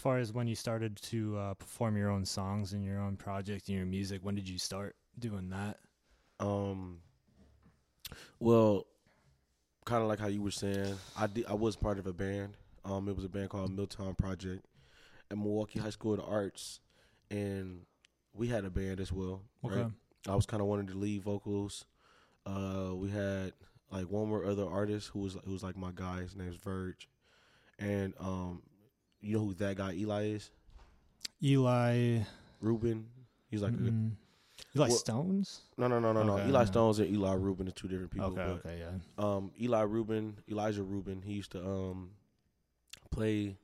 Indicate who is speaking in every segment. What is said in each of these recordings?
Speaker 1: far as when you started to uh, perform your own songs and your own project and your music, when did you start doing that?
Speaker 2: Um. Well, kind of like how you were saying, I did. I was part of a band. Um, it was a band called Milltown Project at Milwaukee High School of the Arts, and we had a band as well.
Speaker 1: Okay.
Speaker 2: Right. I was kind of one of the lead vocals. Uh, we had like one more other artist who was who was like my guy. His name's Verge, and um, you know who that guy Eli is?
Speaker 1: Eli.
Speaker 2: Ruben. He's like a good,
Speaker 1: mm, Eli
Speaker 2: Well,
Speaker 1: Stones.
Speaker 2: no no no no no. Eli
Speaker 1: no.
Speaker 2: Stones and Eli Ruben are two different people.
Speaker 1: okay.
Speaker 2: but,
Speaker 1: Okay. Yeah.
Speaker 2: um, Eli Rubin, Elijah Rubin. He used to um, play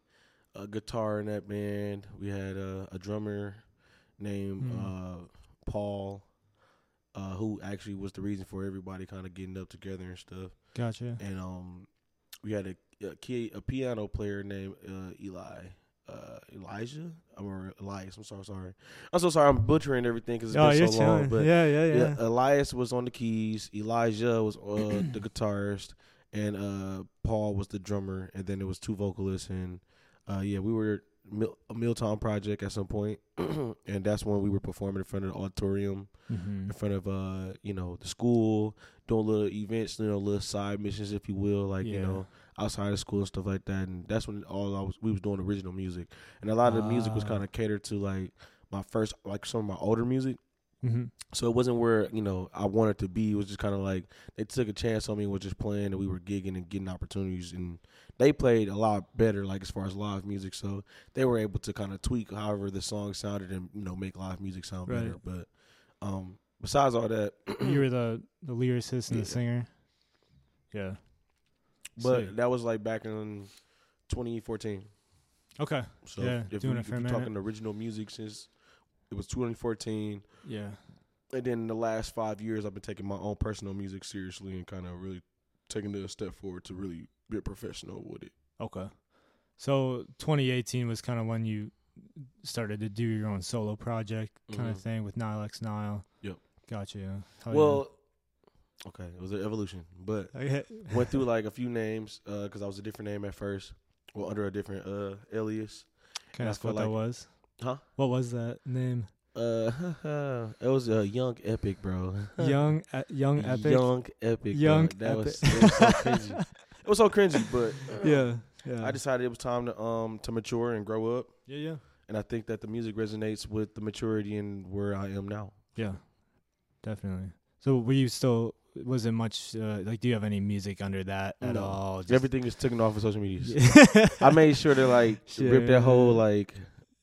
Speaker 2: a guitar in that band. We had uh, a drummer named
Speaker 1: Hmm.
Speaker 2: uh, Paul, uh, who actually was the reason for everybody kind of getting up together and stuff.
Speaker 1: Gotcha.
Speaker 2: And um, we had a a, key, a piano player named uh, Eli. Uh, Elijah or Elias. I'm sorry, sorry. I'm so sorry. I'm butchering everything because it's
Speaker 1: Oh,
Speaker 2: been so long. But
Speaker 1: yeah. Yeah. Yeah.
Speaker 2: yeah, Elias was on the keys. Elijah was uh, the guitarist, and uh, Paul was the drummer. And then there was two vocalists, and uh, yeah, we were Mil- a Milltown project at some point, and that's when we were performing in front of the auditorium,
Speaker 1: Mm-hmm.
Speaker 2: in front of uh, you know, the school, doing little events, you know, little side missions, if you will, like you know, outside of school and stuff like that. And that's when all I was we was doing original music, and a lot of the music was
Speaker 1: Ah.
Speaker 2: kind of catered to like my first, like some of my older music.
Speaker 1: Mm-hmm.
Speaker 2: So it wasn't where you know I wanted to be. It was just kind of like they took a chance on me, and was just playing, and we were gigging and getting opportunities. And they played a lot better, like as far as live music. So they were able to kind of tweak however the song sounded, and you know make live music sound
Speaker 1: Right.
Speaker 2: better. But um, besides all that,
Speaker 1: you were the the lyricist and
Speaker 2: Yeah.
Speaker 1: the singer. Yeah.
Speaker 2: But
Speaker 1: Sick.
Speaker 2: that was like back in 2014.
Speaker 1: Okay.
Speaker 2: So
Speaker 1: Yeah,
Speaker 2: if,
Speaker 1: doing
Speaker 2: we,
Speaker 1: it
Speaker 2: if
Speaker 1: for a
Speaker 2: we're talking original music since it was 2014,
Speaker 1: Yeah.
Speaker 2: and then in the last five years, I've been taking my own personal music seriously and kind of really taking it a step forward to really be a professional with it.
Speaker 1: Okay. So 2018 was kind of when you started to do your own solo project kind of
Speaker 2: Mhm.
Speaker 1: thing with Nile X Nile.
Speaker 2: Yep.
Speaker 1: Gotcha. Yeah. Hell
Speaker 2: well, okay, it was an evolution, but went through like a few names because I was a different name at first, well under a different uh, alias.
Speaker 1: Can
Speaker 2: I
Speaker 1: ask what that was?
Speaker 2: Huh?
Speaker 1: What was that name?
Speaker 2: Uh, it was a young epic, bro.
Speaker 1: young, uh, young epic.
Speaker 2: young epic,
Speaker 1: Young
Speaker 2: bro. That was,
Speaker 1: Epic.
Speaker 2: it was so cringy. It was so cringy, but uh,
Speaker 1: Yeah. Yeah.
Speaker 2: I decided it was time to um to mature and grow up,
Speaker 1: yeah. Yeah.
Speaker 2: and I think that the music resonates with the maturity and where I am now.
Speaker 1: Yeah. Definitely. So were you still? Was it much? Uh, like, do you have any music under that at
Speaker 2: No.
Speaker 1: all? Just-
Speaker 2: Everything is taken off of social media. I made sure to like rip that whole like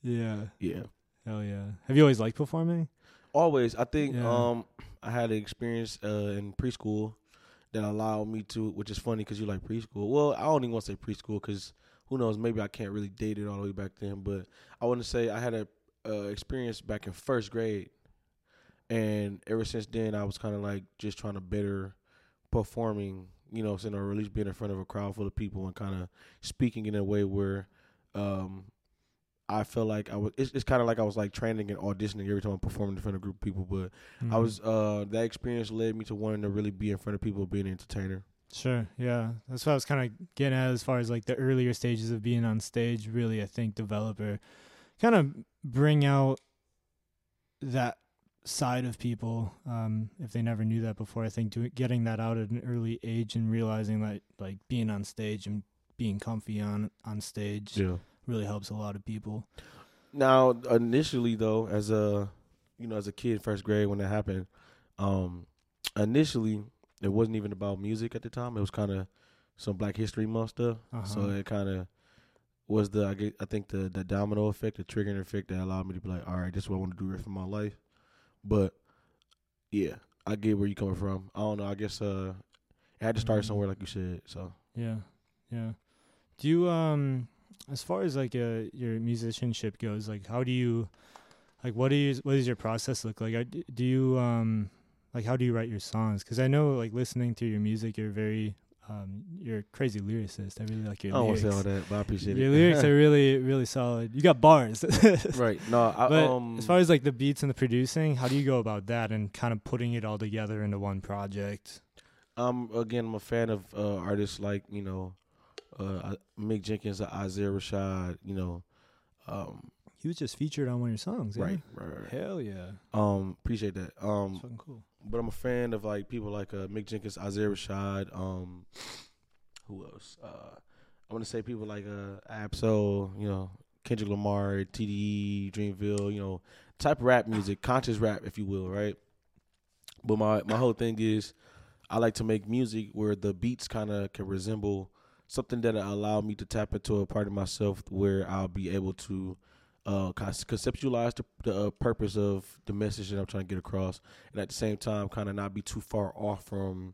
Speaker 1: yeah.
Speaker 2: yeah.
Speaker 1: Hell yeah. Have you always liked performing?
Speaker 2: Always, I think
Speaker 1: Yeah.
Speaker 2: um I had an experience uh, in preschool that allowed me to, which is funny because you like preschool. Well, I don't even want to say preschool because who knows? Maybe I can't really date it all the way back then. But I want to say I had a uh, experience back in first grade, and ever since then I was kind of like just trying to better performing. You know, saying or at least being in front of a crowd full of people and kind of speaking in a way where um I felt like I was. It's, it's kind of like I was like training and auditioning every time I'm performing in front of a group of people. But I
Speaker 1: Mhm.
Speaker 2: was uh that experience led me to wanting to really be in front of people, being an entertainer.
Speaker 1: Sure. Yeah. That's what I was kind of getting at as far as like the earlier stages of being on stage. Really, I think developer kind of bring out that side of people um, if they never knew that before. I think do, getting that out at an early age and realizing that like being on stage and being comfy on on stage
Speaker 2: Yeah.
Speaker 1: really helps a lot of people.
Speaker 2: Now, initially though, as a you know, as a kid, first grade when that happened, um, initially it wasn't even about music at the time. It was kind of some Black History Month stuff. So
Speaker 1: Uh-huh.
Speaker 2: it kind of was the I, get, I think the the domino effect, the triggering effect that allowed me to be like, all right, this is what I want to do the rest of my life. But yeah, I get where you're coming from. I don't know. I guess uh, it had to start
Speaker 1: Mhm.
Speaker 2: somewhere, like you said. So
Speaker 1: Yeah, yeah. Do you um, as far as like uh, your musicianship goes, like how do you, like what do you what does your process look like? Do you um, like how do you write your songs? Because I know like listening to your music, you're very um, you're a crazy lyricist. I really like your lyrics.
Speaker 2: I don't want to
Speaker 1: lyrics.
Speaker 2: say all that, but I appreciate
Speaker 1: Your
Speaker 2: it.
Speaker 1: Your lyrics are really really solid. You got bars.
Speaker 2: right. No, I,
Speaker 1: But
Speaker 2: um,
Speaker 1: as far as like the beats and the producing, how do you go about that and kind of putting it all together into one project?
Speaker 2: I'm again, I'm a fan of uh, artists like you know, uh, Mick Jenkins, Isaiah Rashad, you know, Um,
Speaker 1: He was just featured on one of your songs, yeah?
Speaker 2: right, right, right.
Speaker 1: Hell yeah.
Speaker 2: Um, appreciate that. Um,
Speaker 1: That's fucking cool.
Speaker 2: But I'm a fan of like people like uh, Mick Jenkins, Isaiah Rashad. Um, who else? Uh, I want to say people like uh, Ab-Soul, you know, Kendrick Lamar, TDE, Dreamville, you know, type of rap music, conscious rap, if you will, right? But my my whole thing is, I like to make music where the beats kind of can resemble something that allow me to tap into a part of myself where I'll be able to uh, conceptualize the, the uh, purpose of the message that I'm trying to get across, and at the same time, kind of not be too far off from.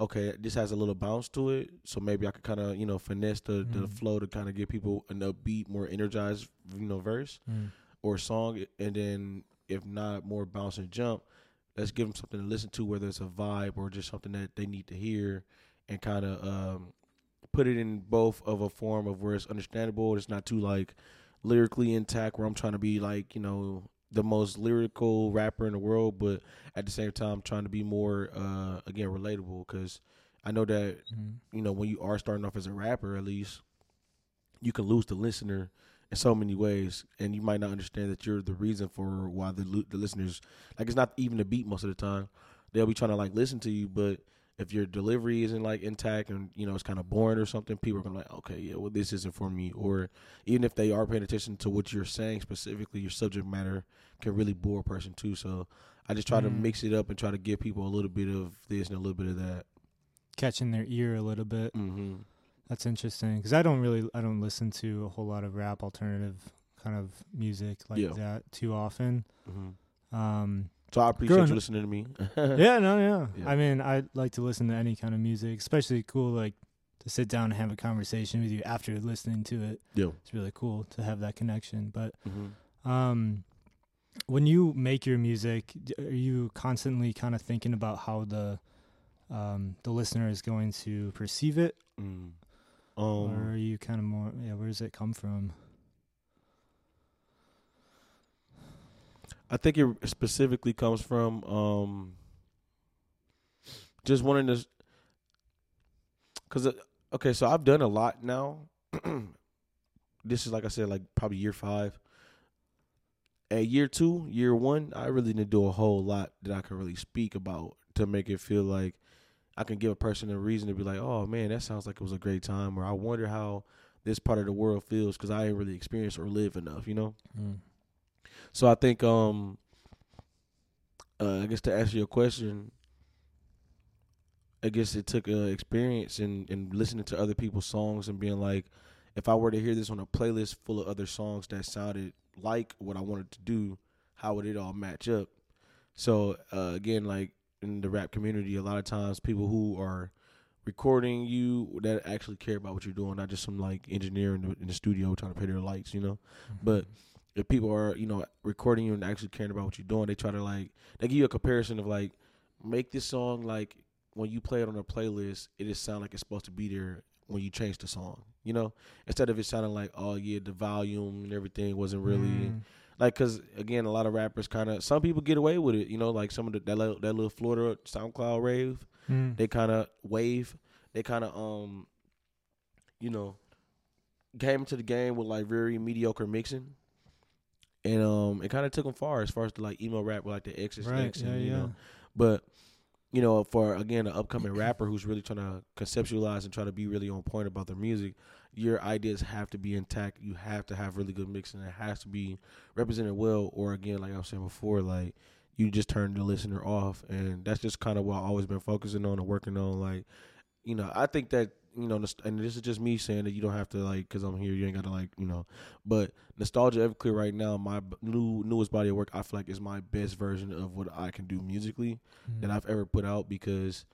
Speaker 2: Okay, this has a little bounce to it, so maybe I could kind of you know finesse the, the
Speaker 1: Mhm.
Speaker 2: flow to kind of give people an upbeat, more energized you know verse
Speaker 1: Mm.
Speaker 2: or song, and then if not more bounce and jump, let's give them something to listen to, whether it's a vibe or just something that they need to hear, and kind of um, put it in both of a form of where it's understandable. It's not too like lyrically intact, where I'm trying to be like you know the most lyrical rapper in the world, but at the same time trying to be more uh, again relatable because I know that
Speaker 1: Mm.
Speaker 2: you know, when you are starting off as a rapper, at least, you can lose the listener in so many ways, and you might not understand that you're the reason for why the the listeners like it's not even the beat most of the time. They'll be trying to like listen to you, but if your delivery isn't like intact and you know it's kind of boring or something, people are gonna like, okay, yeah, well this isn't for me. Or even if they are paying attention to what you're saying specifically, your subject matter can really bore a person too. So I just try to
Speaker 1: Mm.
Speaker 2: mix it up and try to give people a little bit of this and a little bit of that.
Speaker 1: Catching their ear a little bit.
Speaker 2: Mm-hmm.
Speaker 1: That's interesting because I don't really I don't listen to a whole lot of rap alternative kind of music like
Speaker 2: Yeah.
Speaker 1: that too often.
Speaker 2: Mm-hmm.
Speaker 1: Um,
Speaker 2: So I appreciate
Speaker 1: Growing
Speaker 2: you listening to me.
Speaker 1: yeah, no, yeah.
Speaker 2: Yeah.
Speaker 1: I mean, I like to listen to any kind of music, especially cool like to sit down and have a conversation with you after listening to it.
Speaker 2: Yeah.
Speaker 1: It's really cool to have that connection. But
Speaker 2: Mm-hmm.
Speaker 1: um, when you make your music, are you constantly kind of thinking about how the um, the listener is going to perceive it,
Speaker 2: Mm.
Speaker 1: or
Speaker 2: Um,
Speaker 1: are you kind of more? Yeah, where does it come from?
Speaker 2: I think it specifically comes from um, just wanting to. Because okay, so I've done a lot now. this is like I said, like probably year five. At year two, year one, I really didn't do a whole lot that I can really speak about to make it feel like I can give a person a reason to be like, oh man, that sounds like it was a great time, or I wonder how this part of the world feels because I ain't really experienced or live enough, you know.
Speaker 1: Mm.
Speaker 2: So I think um uh, I guess to answer your question, I guess it took uh, experience in listening to other people's songs and being like, if I were to hear this on a playlist full of other songs that sounded like what I wanted to do, how would it all match up? So uh, again, like in the rap community, a lot of times people who are recording you that actually care about what you're doing, not just some like engineer in the, in the studio trying to pay their lights, you know. But if people are you know recording you and actually caring about what you're doing, they try to like they give you a comparison of like make this song like when you play it on a playlist, it just sound like it's supposed to be there when you change the song, you know, instead of it sounding like oh yeah the volume and everything wasn't really
Speaker 1: Mm.
Speaker 2: like because again a lot of rappers kind of some people get away with it, you know, like some of the, that little, that little Florida SoundCloud rave
Speaker 1: Mm.
Speaker 2: they kind of wave they kind of um you know came into the game with like very mediocre mixing and um it kind of took them far as far as the like emo rap with like the X's
Speaker 1: right.
Speaker 2: X
Speaker 1: Yeah,
Speaker 2: and you
Speaker 1: yeah.
Speaker 2: know but you know for again an upcoming rapper who's really trying to conceptualize and try to be really on point about their music your ideas have to be intact you have to have really good mixing it has to be represented well or again like I was saying before like you just turn the listener off and that's just kind of what I've always been focusing on and working on like you know I think that you know and this is just me saying that you don't have to like because I'm here you ain't got to like you know but nostalgia everclear right now my new newest body of work I feel like is my best version of what I can do musically that
Speaker 1: Mm.
Speaker 2: I've ever put out because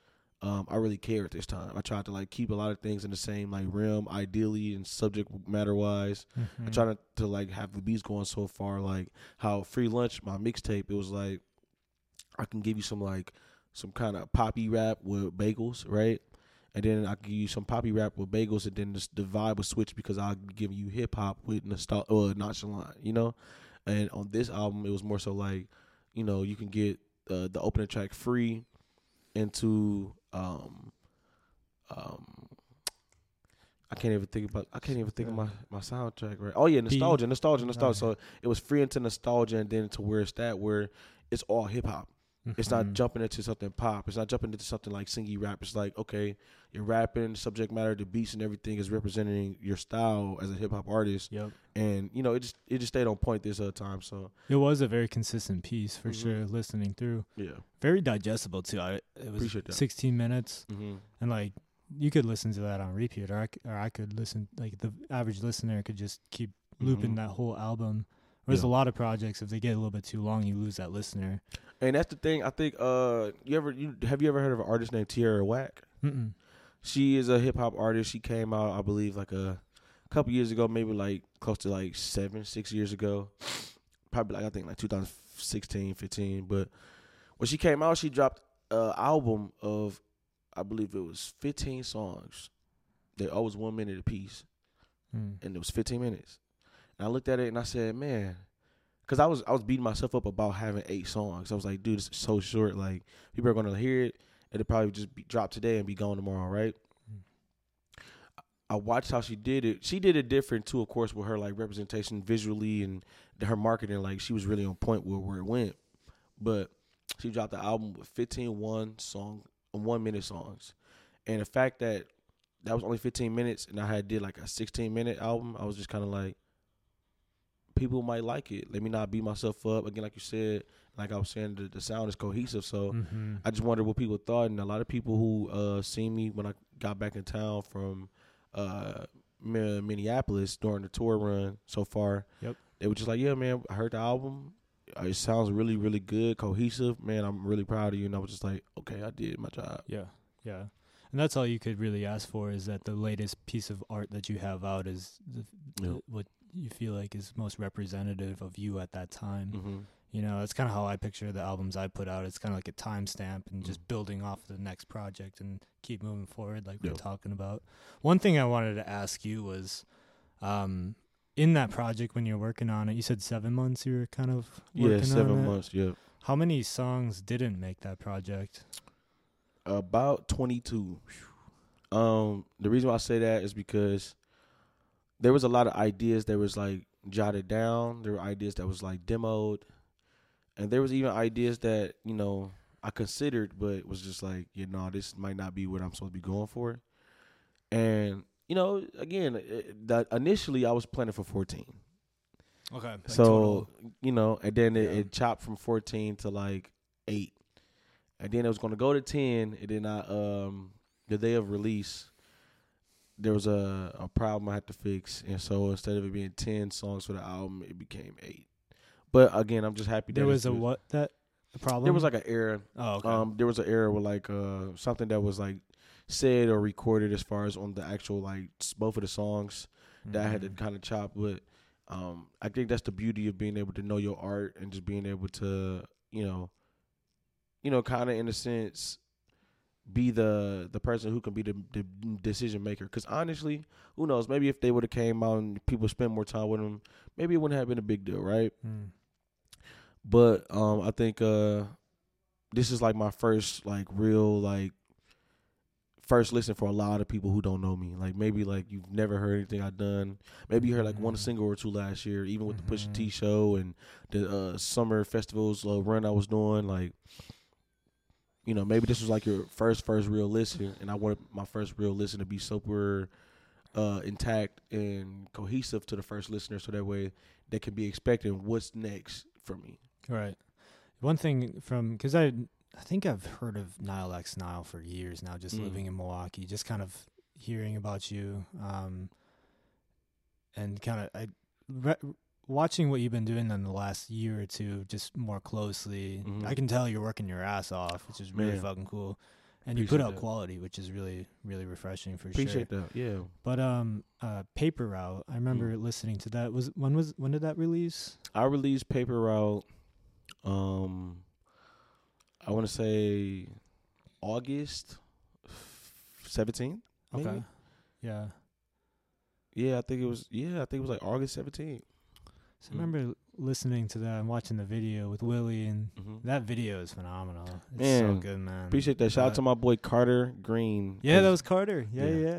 Speaker 2: um, I really care at this time. I tried to like keep a lot of things in the same like realm, ideally and subject matter wise. I
Speaker 1: Mhm.
Speaker 2: try not to like have the beats going so far, like how free lunch, my mixtape, it was like I can give you some like some kind of poppy rap with bagels, right? And then I give you some poppy rap with bagels, and then just the vibe will switch because I'll be giving you hip hop with nostal or nonchalant, you know. And on this album, it was more so like, you know, you can get uh, the opening track free into um um I can't even think about. I can't even think of
Speaker 1: Uh,
Speaker 2: my my soundtrack. Right? Oh yeah, nostalgia, nostalgia, nostalgia. So it was free into nostalgia, and then to where it's that where it's all hip hop. It's not
Speaker 1: Mhm.
Speaker 2: jumping into something pop. It's not jumping into something like singy rap. It's like okay, you're rapping, subject matter, the beats and everything is representing your style as a hip hop artist,
Speaker 1: Yep.
Speaker 2: and you know it just it just stayed on point this other time. So
Speaker 1: It was a very consistent piece for
Speaker 2: Mhm.
Speaker 1: sure. Listening through,
Speaker 2: yeah,
Speaker 1: very digestible too. I it was
Speaker 2: Appreciate that.
Speaker 1: 16 minutes,
Speaker 2: mm-hmm.
Speaker 1: and like you could listen to that on repeat, or I, or I could listen. Like the average listener could just keep looping
Speaker 2: Mhm.
Speaker 1: that whole album. Whereas
Speaker 2: Yeah.
Speaker 1: a lot of projects, if they get a little bit too long, you lose that listener.
Speaker 2: And that's the thing. I think uh, you ever you have you ever heard of an artist named Tierra Whack?
Speaker 1: Mm-mm.
Speaker 2: She is a hip hop artist. She came out, I believe, like a couple years ago, maybe like close to like seven, six years ago. Probably like I think like 2016, 15. But when she came out, she dropped an album of, I believe it was 15 songs. They always one minute a piece,
Speaker 1: Mm.
Speaker 2: and it was 15 minutes. And I looked at it and I said, man, because I was I was beating myself up about having eight songs. I was like, dude, it's so short. Like people are gonna hear it. It'll probably just be drop today and be gone tomorrow, right? I watched how she did it. She did it different too, of course, with her like representation visually and her marketing. Like she was really on point with where it went. But she dropped the album with 15 one song, one minute songs, and the fact that that was only 15 minutes, and I had did like a 16 minute album, I was just kind of like, people might like it. Let me not beat myself up again, like you said. Like I was saying, the, the sound is cohesive, so.
Speaker 1: Mm-hmm.
Speaker 2: I just wonder what people thought, and a lot of people who uh seen me when I got back in town from uh Minneapolis during the tour run so far.
Speaker 1: Yep.
Speaker 2: They were just like, "Yeah, man, I heard the album. Uh, It sounds really, really good, cohesive. Man, I'm really proud of you." And I was just like, "Okay, I did my job."
Speaker 1: Yeah, yeah, and that's all you could really ask for is that the latest piece of art that you have out is the, the- what you feel like is most representative of you at that time.
Speaker 2: hmm
Speaker 1: You know, that's kind of how I picture the albums I put out. It's kind of like a timestamp and just
Speaker 2: Mhm.
Speaker 1: building off the next project and keep moving forward, like
Speaker 2: Yeah.
Speaker 1: we're talking about. One thing I wanted to ask you was, um, in that project when you're working on it, you said seven months. You were kind of working
Speaker 2: Yeah, seven months. Yeah,
Speaker 1: How many songs didn't make that project?
Speaker 2: about 22. Um, the reason why I say that is because there was a lot of ideas that was like jotted down. There were ideas that was like demoed, and there was even ideas that you know I considered, but was just like you know this might not be what I'm supposed to be going for. And you know, again, it, that initially I was planning for 14.
Speaker 1: Okay,
Speaker 2: so you know, and then it,
Speaker 1: Yeah.
Speaker 2: it chopped from 14 to like eight, and then it was going to go to 10, and then I um the day of release. There was a, a problem I had to fix, and so instead of it being ten songs for the album, it became eight. But again, I'm just happy.
Speaker 1: there was a
Speaker 2: good.
Speaker 1: what that a problem?
Speaker 2: There was like an error.
Speaker 1: oh okay.
Speaker 2: Um, there was an error with like uh something that was like said or recorded as far as on the actual like both of the songs that I had to
Speaker 1: Mhm.
Speaker 2: kind of chop. But um, I think that's the beauty of being able to know your art and just being able to you know, you know, kind of in a sense, be the the person who can be the, the decision maker. Because honestly, who knows? Maybe if they would have came out and people spent more time with them, maybe it wouldn't have been a big deal, right?
Speaker 1: Mm.
Speaker 2: But um, I think uh, this is like my first like real like first listen for a lot of people who don't know me. Like maybe like you've never heard anything I've done. Maybe you heard like one
Speaker 1: Mhm.
Speaker 2: single or two last year, even with the Pusha T
Speaker 1: Mhm.
Speaker 2: show and the uh, summer festivals uh, run I was doing. Like, you know, maybe this was like your first first real listen, and I wanted my first real listen to be super uh, intact and cohesive to the first listener, so that way they can be expecting what's next for me.
Speaker 1: Right. One thing from because I I think I've heard of Nile X Nile for years now, just
Speaker 2: Mm.
Speaker 1: living in Milwaukee, just kind of hearing about you, um, and kind of I re- watching what you've been doing in the last year or two, just more closely.
Speaker 2: Mhm.
Speaker 1: I can tell you're working your ass off, which is really
Speaker 2: Man.
Speaker 1: fucking cool. And you put out
Speaker 2: that.
Speaker 1: quality, which is really, really refreshing for
Speaker 2: Appreciate
Speaker 1: sure.
Speaker 2: Appreciate that. Yeah.
Speaker 1: But um, uh, Paper Route, I remember
Speaker 2: Mm.
Speaker 1: listening to that. Was when was when did that release?
Speaker 2: I released Paper Route. Um, I want to say August seventeenth.
Speaker 1: Okay. Yeah.
Speaker 2: Yeah, I think it was. Yeah, I think it was like August seventeenth.
Speaker 1: So I
Speaker 2: Mm.
Speaker 1: remember listening to that and watching the video with Willie, and
Speaker 2: Mm-hmm.
Speaker 1: that video is phenomenal. It's so good, man.
Speaker 2: Appreciate that. Shout out to my boy Carter Green.
Speaker 1: Yeah, that was Carter. Yeah,
Speaker 2: Yeah.
Speaker 1: yeah,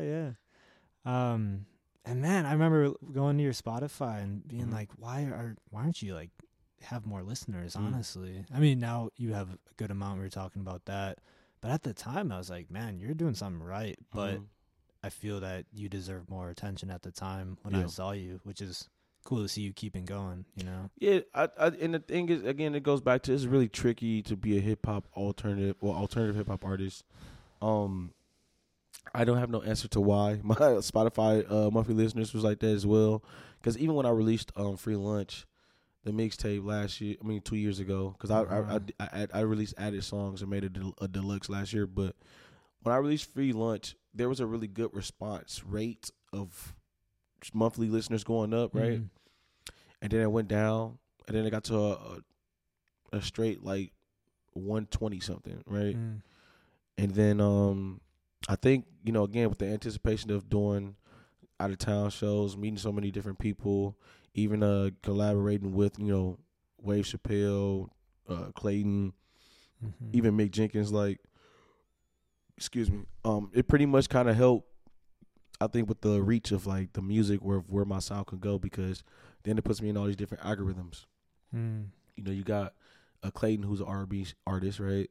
Speaker 1: yeah. Um, and man, I remember going to your Spotify and being
Speaker 2: Mhm.
Speaker 1: like, why are why aren't you like have more listeners?
Speaker 2: Mm.
Speaker 1: Honestly, I mean, now you have a good amount. We were talking about that, but at the time, I was like, man, you're doing something right. But
Speaker 2: Mhm.
Speaker 1: I feel that you deserve more attention at the time when I saw you, which is cool to see you keeping going. You know?
Speaker 2: Yeah, I, I, and the thing is, again, it goes back to it's really tricky to be a hip hop alternative or alternative hip hop artist. Um, I don't have no answer to why my Spotify uh, monthly listeners was like that as well. Because even when I released um Free Lunch, the mixtape last year, I mean two years ago, because I, I, I. I I I released added songs and made a, del- a deluxe last year, but when I released Free Lunch, there was a really good response rate of monthly listeners going up, right?
Speaker 1: Mhm.
Speaker 2: and then it went down, and then it got to a, a, a straight like one twenty something, right?
Speaker 1: Mm.
Speaker 2: And then um, I think you know again with the anticipation of doing out of town shows, meeting so many different people, even uh collaborating with you know Wave Chappelle, uh, Clayton,
Speaker 1: Mhm.
Speaker 2: even Mick Jenkins, like excuse me, um, it pretty much kind of helped. I think with the reach of like the music where where my sound can go because then it puts me in all these different algorithms.
Speaker 1: Mm.
Speaker 2: You know, you got uh, Clayton who's an R&B artist, right?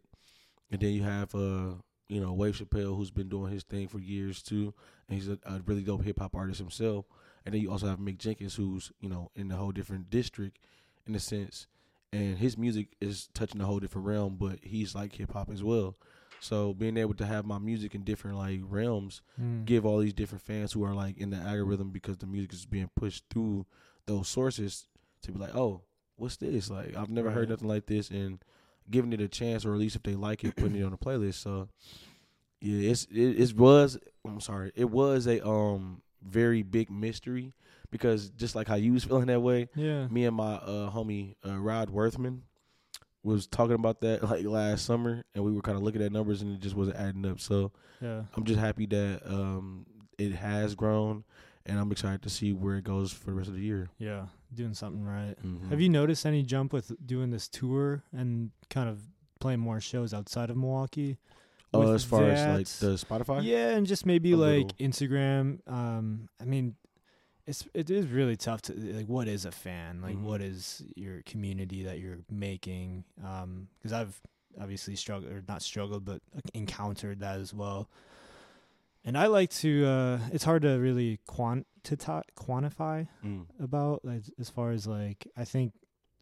Speaker 2: And then you have uh, you know, Wave Chappelle who's been doing his thing for years too, and he's a, a really dope hip hop artist himself. And then you also have Mick Jenkins who's you know in a whole different district, in a sense, and his music is touching a whole different realm, but he's like hip hop as well. So being able to have my music in different like realms
Speaker 1: Mm.
Speaker 2: give all these different fans who are like in the algorithm because the music is being pushed through those sources to be like, oh, what's this? Like I've never heard nothing like this, and giving it a chance, or at least if they like it, putting it on the playlist. So yeah, it's it, it was. I'm sorry, it was a um very big mystery because just like how you was feeling that way,
Speaker 1: Yeah.
Speaker 2: me and my uh homie uh, Rod Worthman was talking about that like last summer, and we were kind of looking at numbers, and it just wasn't adding up. So.
Speaker 1: Yeah.
Speaker 2: I'm just happy that um, it has grown, and I'm excited to see where it goes for the rest of the year.
Speaker 1: Yeah. Doing something right.
Speaker 2: Mhm.
Speaker 1: Have you noticed any jump with doing this tour and kind of playing more shows outside of Milwaukee?
Speaker 2: Uh, as far as like the Spotify,
Speaker 1: Yeah, and just maybe
Speaker 2: A
Speaker 1: like
Speaker 2: little.
Speaker 1: Instagram. Um, I mean, it's it is really tough to like. What is a fan? Like,
Speaker 2: Mhm.
Speaker 1: what is your community that you're making? Um, because I've obviously struggled or not struggled, but encountered that as well. And I like to. Uh, it's hard to really quant quantita- quantify
Speaker 2: Mm.
Speaker 1: about like, as far as like I think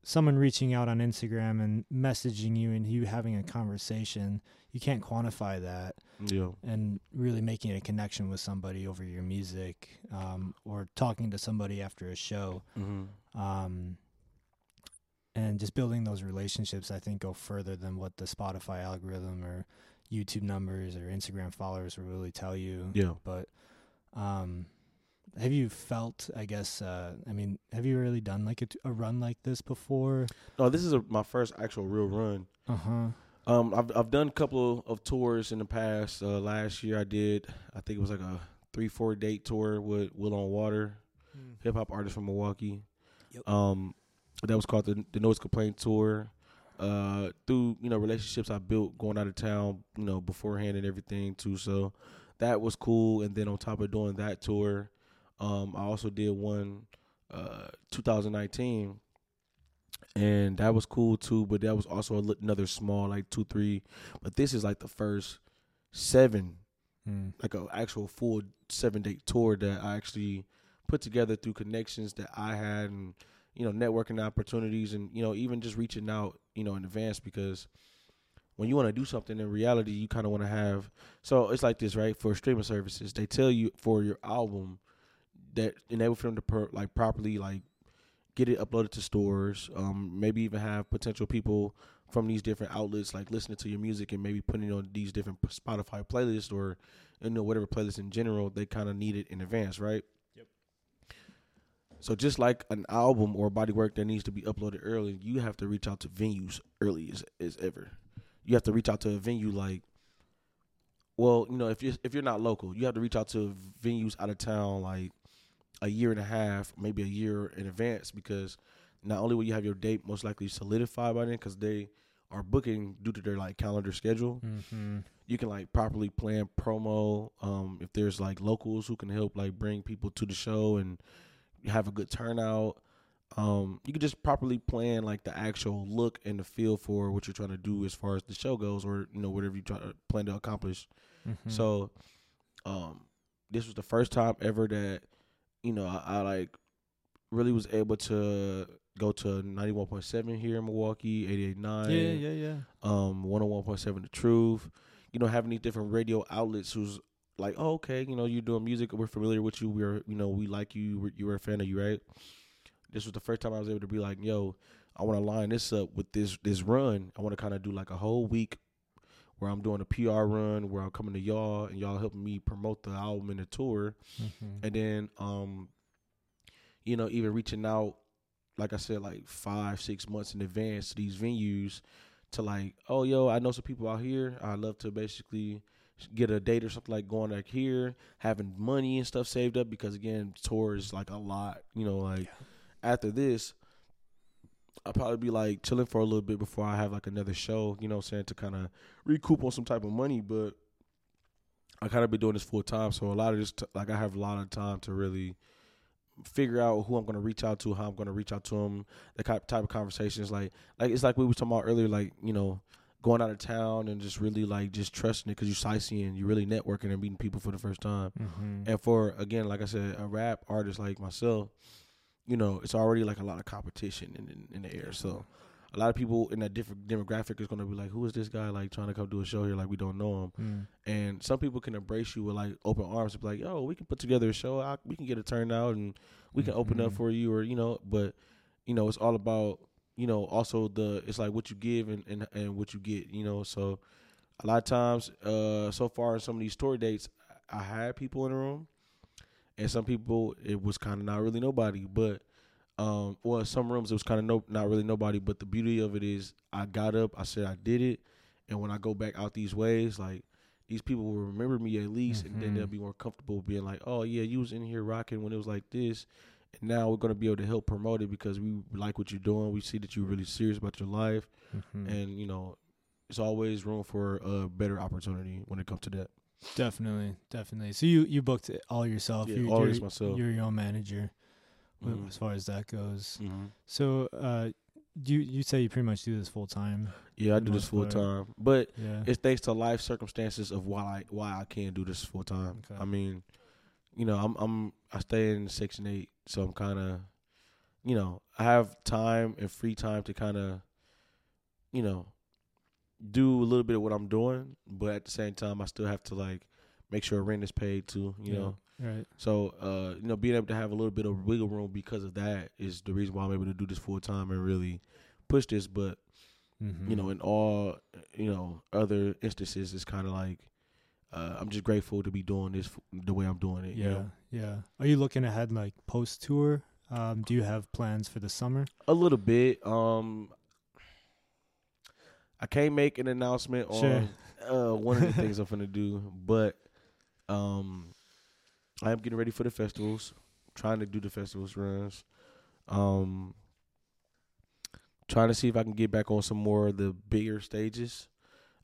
Speaker 1: someone reaching out on Instagram and messaging you and you having a conversation, you can't quantify that
Speaker 2: yeah,
Speaker 1: and really making a connection with somebody over your music um, or talking to somebody after a show
Speaker 2: mm-hmm.
Speaker 1: um, and just building those relationships i think go further than what the spotify algorithm or youtube numbers or instagram followers will really tell you
Speaker 2: yeah.
Speaker 1: but um, have you felt i guess uh, i mean have you really done like a, t- a run like this before
Speaker 2: No, this is a, my first actual real run.
Speaker 1: uh-huh
Speaker 2: Um, I've I've done a couple of tours in the past. Uh, last year I did, I think it was like a three four date tour with Will on Water, hip hop artist from Milwaukee.
Speaker 1: Yep.
Speaker 2: Um, that was called the the Noise Complaint Tour. Uh, through you know relationships I built going out of town, you know beforehand and everything too. So that was cool. And then on top of doing that tour, um, I also did one, uh, 2019, and that was cool too. But that was also another small like two three. But this is like the first seven
Speaker 1: Mm.
Speaker 2: like an actual full seven day tour that I actually put together through connections that I had and you know networking opportunities and you know even just reaching out you know in advance because when you want to do something in reality you kind of want to have so it's like this right for streaming services they tell you for your album that enable for them to per, like properly like get it uploaded to stores um maybe even have potential people from these different outlets like listening to your music and maybe putting it on these different Spotify playlists or you know whatever playlist in general they kind of need it in advance right
Speaker 1: Yep.
Speaker 2: so just like an album or body work that needs to be uploaded early you have to reach out to venues early as, as ever you have to reach out to a venue like well you know if you're if you're not local you have to reach out to venues out of town like a year and a half maybe a year in advance because not only will you have your date most likely solidified by then because they are booking due to their like calendar schedule.
Speaker 1: Mm-hmm.
Speaker 2: You can like properly plan promo. Um, if there's like locals who can help like bring people to the show and have a good turnout. Um, you can just properly plan like the actual look and the feel for what you're trying to do as far as the show goes, or you know whatever you try to plan to accomplish.
Speaker 1: Mm-hmm.
Speaker 2: So, um, this was the first time ever that you know I, I like really was able to go to 91.7 here in Milwaukee, 88.9.
Speaker 1: yeah, yeah, yeah.
Speaker 2: Um, 101.7 The Truth. You know, having these different radio outlets who's like, oh, okay, you know, you're doing music. We're familiar with you. We're, you know, we like you. We're, you were a fan of you, right? This was the first time I was able to be like, yo, I want to line this up with this this run. I want to kind of do like a whole week where I'm doing a PR run where I'm coming to y'all and y'all helping me promote the album and the tour.
Speaker 1: Mm-hmm.
Speaker 2: and then um you know even reaching out like i said like five six months in advance to these venues to like oh yo i know some people out here. I'd love to basically get a date or something like going like here having money and stuff saved up because again tour is like a lot you know like after this I'll probably be like chilling for a little bit before I have like another show, you know what I'm saying, to kind of recoup on some type of money. But I kind of been doing this full time, so a lot of this, t- like I have a lot of time to really figure out who I'm going to reach out to, how I'm going to reach out to them, the type type of conversations. Like, like it's like we were talking about earlier, like you know, going out of town and just really like just trusting it because you're sightseeing, you're really networking and meeting people for the first time.
Speaker 1: Mm-hmm.
Speaker 2: And for again, like I said, a rap artist like myself, you know, it's already like a lot of competition in in, in the air. So a lot of people in that different demographic is gonna be like, who is this guy like trying to come do a show here? Like we don't know him.
Speaker 1: Mm.
Speaker 2: And some people can embrace you with like open arms and be like, yo, we can put together a show. I, we can get a turnout and we can open up
Speaker 1: Mhm.
Speaker 2: for you, or you know. But you know, it's all about you know also the it's like what you give and and, and what you get. You know, so a lot of times, uh, so far in some of these tour dates, I had people in the room, and some people it was kind of not really nobody, but. Um, well, some rooms it was kind of no, not really nobody, but the beauty of it is I got up, I said I did it, and when I go back out these ways, like these people will remember me at least, and then they'll be more comfortable being like, "Oh yeah, you was in here rocking when it was like this," and now we're gonna be able to help promote it because we like what you're doing. We see that you're really serious about your life,
Speaker 1: Mhm.
Speaker 2: and you know, it's always room for a better opportunity when it comes to that.
Speaker 1: Definitely, definitely. So you you booked it all yourself.
Speaker 2: Yeah,
Speaker 1: you're,
Speaker 2: all
Speaker 1: you're,
Speaker 2: myself.
Speaker 1: You're your own manager,
Speaker 2: Mhm.
Speaker 1: as far as that goes.
Speaker 2: Mm-hmm.
Speaker 1: So, uh, you you say you pretty much do this full time.
Speaker 2: Yeah, I do this full
Speaker 1: part.
Speaker 2: time, but
Speaker 1: Yeah.
Speaker 2: it's thanks to life circumstances of why I why I can't do this full time.
Speaker 1: Okay.
Speaker 2: I mean, you know, I'm I'm I stay in section eight, so I'm kind of, you know, I have time and free time to kind of, you know, do a little bit of what I'm doing, but at the same time, I still have to like make sure rent is paid too. You
Speaker 1: Yeah.
Speaker 2: know,
Speaker 1: right.
Speaker 2: so uh, you know, being able to have a little bit of wiggle room because of that is the reason why I'm able to do this full time and really push this. But
Speaker 1: Mm-hmm.
Speaker 2: you know, in all you know other instances, it's kind of like uh, I'm just grateful to be doing this f- the way I'm doing it.
Speaker 1: Yeah,
Speaker 2: you know?
Speaker 1: yeah. Are you looking ahead like post tour? Um, do you have plans for the summer?
Speaker 2: a little bit. Um, I can't make an announcement
Speaker 1: Sure.
Speaker 2: on uh, one of the things I'm gonna do, but um, I am getting ready for the festivals. Trying to do the festivals runs. Um, trying to see if I can get back on some more of the bigger stages.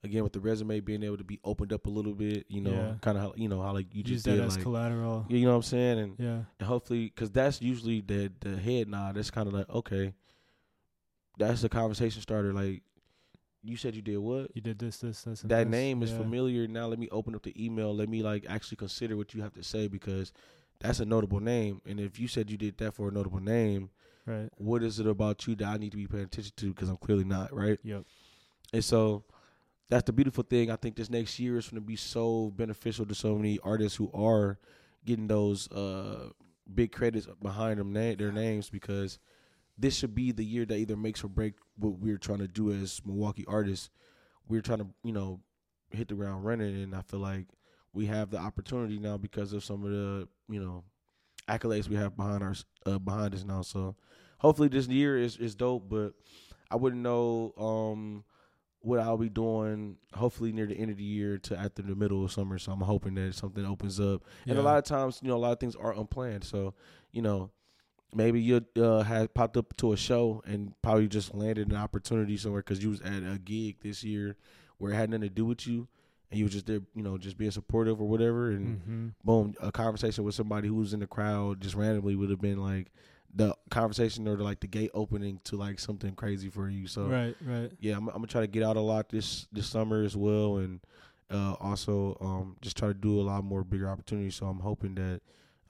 Speaker 2: Again, with the resume being able to be opened up a little bit, you know,
Speaker 1: Yeah.
Speaker 2: kind of how you know how like you
Speaker 1: Use
Speaker 2: just
Speaker 1: that
Speaker 2: did,
Speaker 1: as
Speaker 2: like,
Speaker 1: collateral.
Speaker 2: you know what I'm saying, and
Speaker 1: Yeah.
Speaker 2: and hopefully, because that's usually the the head nod. That's kind of like okay, that's the conversation starter. Like you said, you did what?
Speaker 1: You did this, this, this. And
Speaker 2: That
Speaker 1: this.
Speaker 2: name is
Speaker 1: Yeah.
Speaker 2: familiar. Now let me open up the email. Let me like actually consider what you have to say because that's a notable name. And if you said you did that for a notable name,
Speaker 1: Right.
Speaker 2: what is it about you that I need to be paying attention to? Because I'm clearly not right.
Speaker 1: Yep.
Speaker 2: And so that's the beautiful thing. I think this next year is going to be so beneficial to so many artists who are getting those uh, big credits behind them na- their names because this should be the year that either makes or break what we're trying to do as Milwaukee artists. We're trying to, you know, hit the ground running, and I feel like we have the opportunity now because of some of the, you know, accolades we have behind our uh, behind us now. So hopefully this year is is dope, but I wouldn't know um what I'll be doing hopefully near the end of the year to after the middle of summer. So I'm hoping that something opens up. And a lot of times, you know, a lot of things are unplanned. So, you know, maybe you uh, had popped up to a show and probably just landed an opportunity somewhere because you was at a gig this year where it had nothing to do with you, and you was just there, you know, just being supportive or whatever, and
Speaker 1: Mm-hmm.
Speaker 2: boom, a conversation with somebody who was in the crowd just randomly would have been like the conversation or the, like the gate opening to like something crazy for you. So
Speaker 1: Right, right.
Speaker 2: yeah, I'm, I'm gonna try to get out a lot this this summer as well, and uh, also um, just try to do a lot more bigger opportunities. So I'm hoping that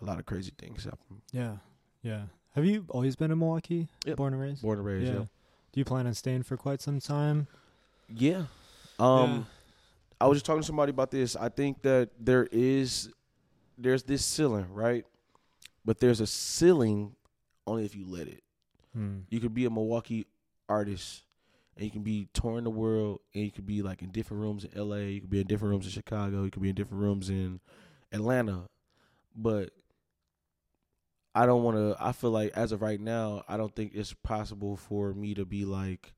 Speaker 2: a lot of crazy things happen.
Speaker 1: Yeah, yeah. Have you always been in Milwaukee?
Speaker 2: Yep.
Speaker 1: Born and raised.
Speaker 2: Born and raised,
Speaker 1: yeah.
Speaker 2: yeah.
Speaker 1: Do you plan on staying for quite some time?
Speaker 2: Yeah. Um, I was just talking to somebody about this. I think that there is there's this ceiling, right? But there's a ceiling only if you let it.
Speaker 1: Hmm.
Speaker 2: You could be a Milwaukee artist and you can be touring the world and you could be like in different rooms in LA, you could be in different rooms in Chicago, you could be in different rooms in Atlanta. But I don't want to I feel like as of right now, I don't think it's possible for me to be like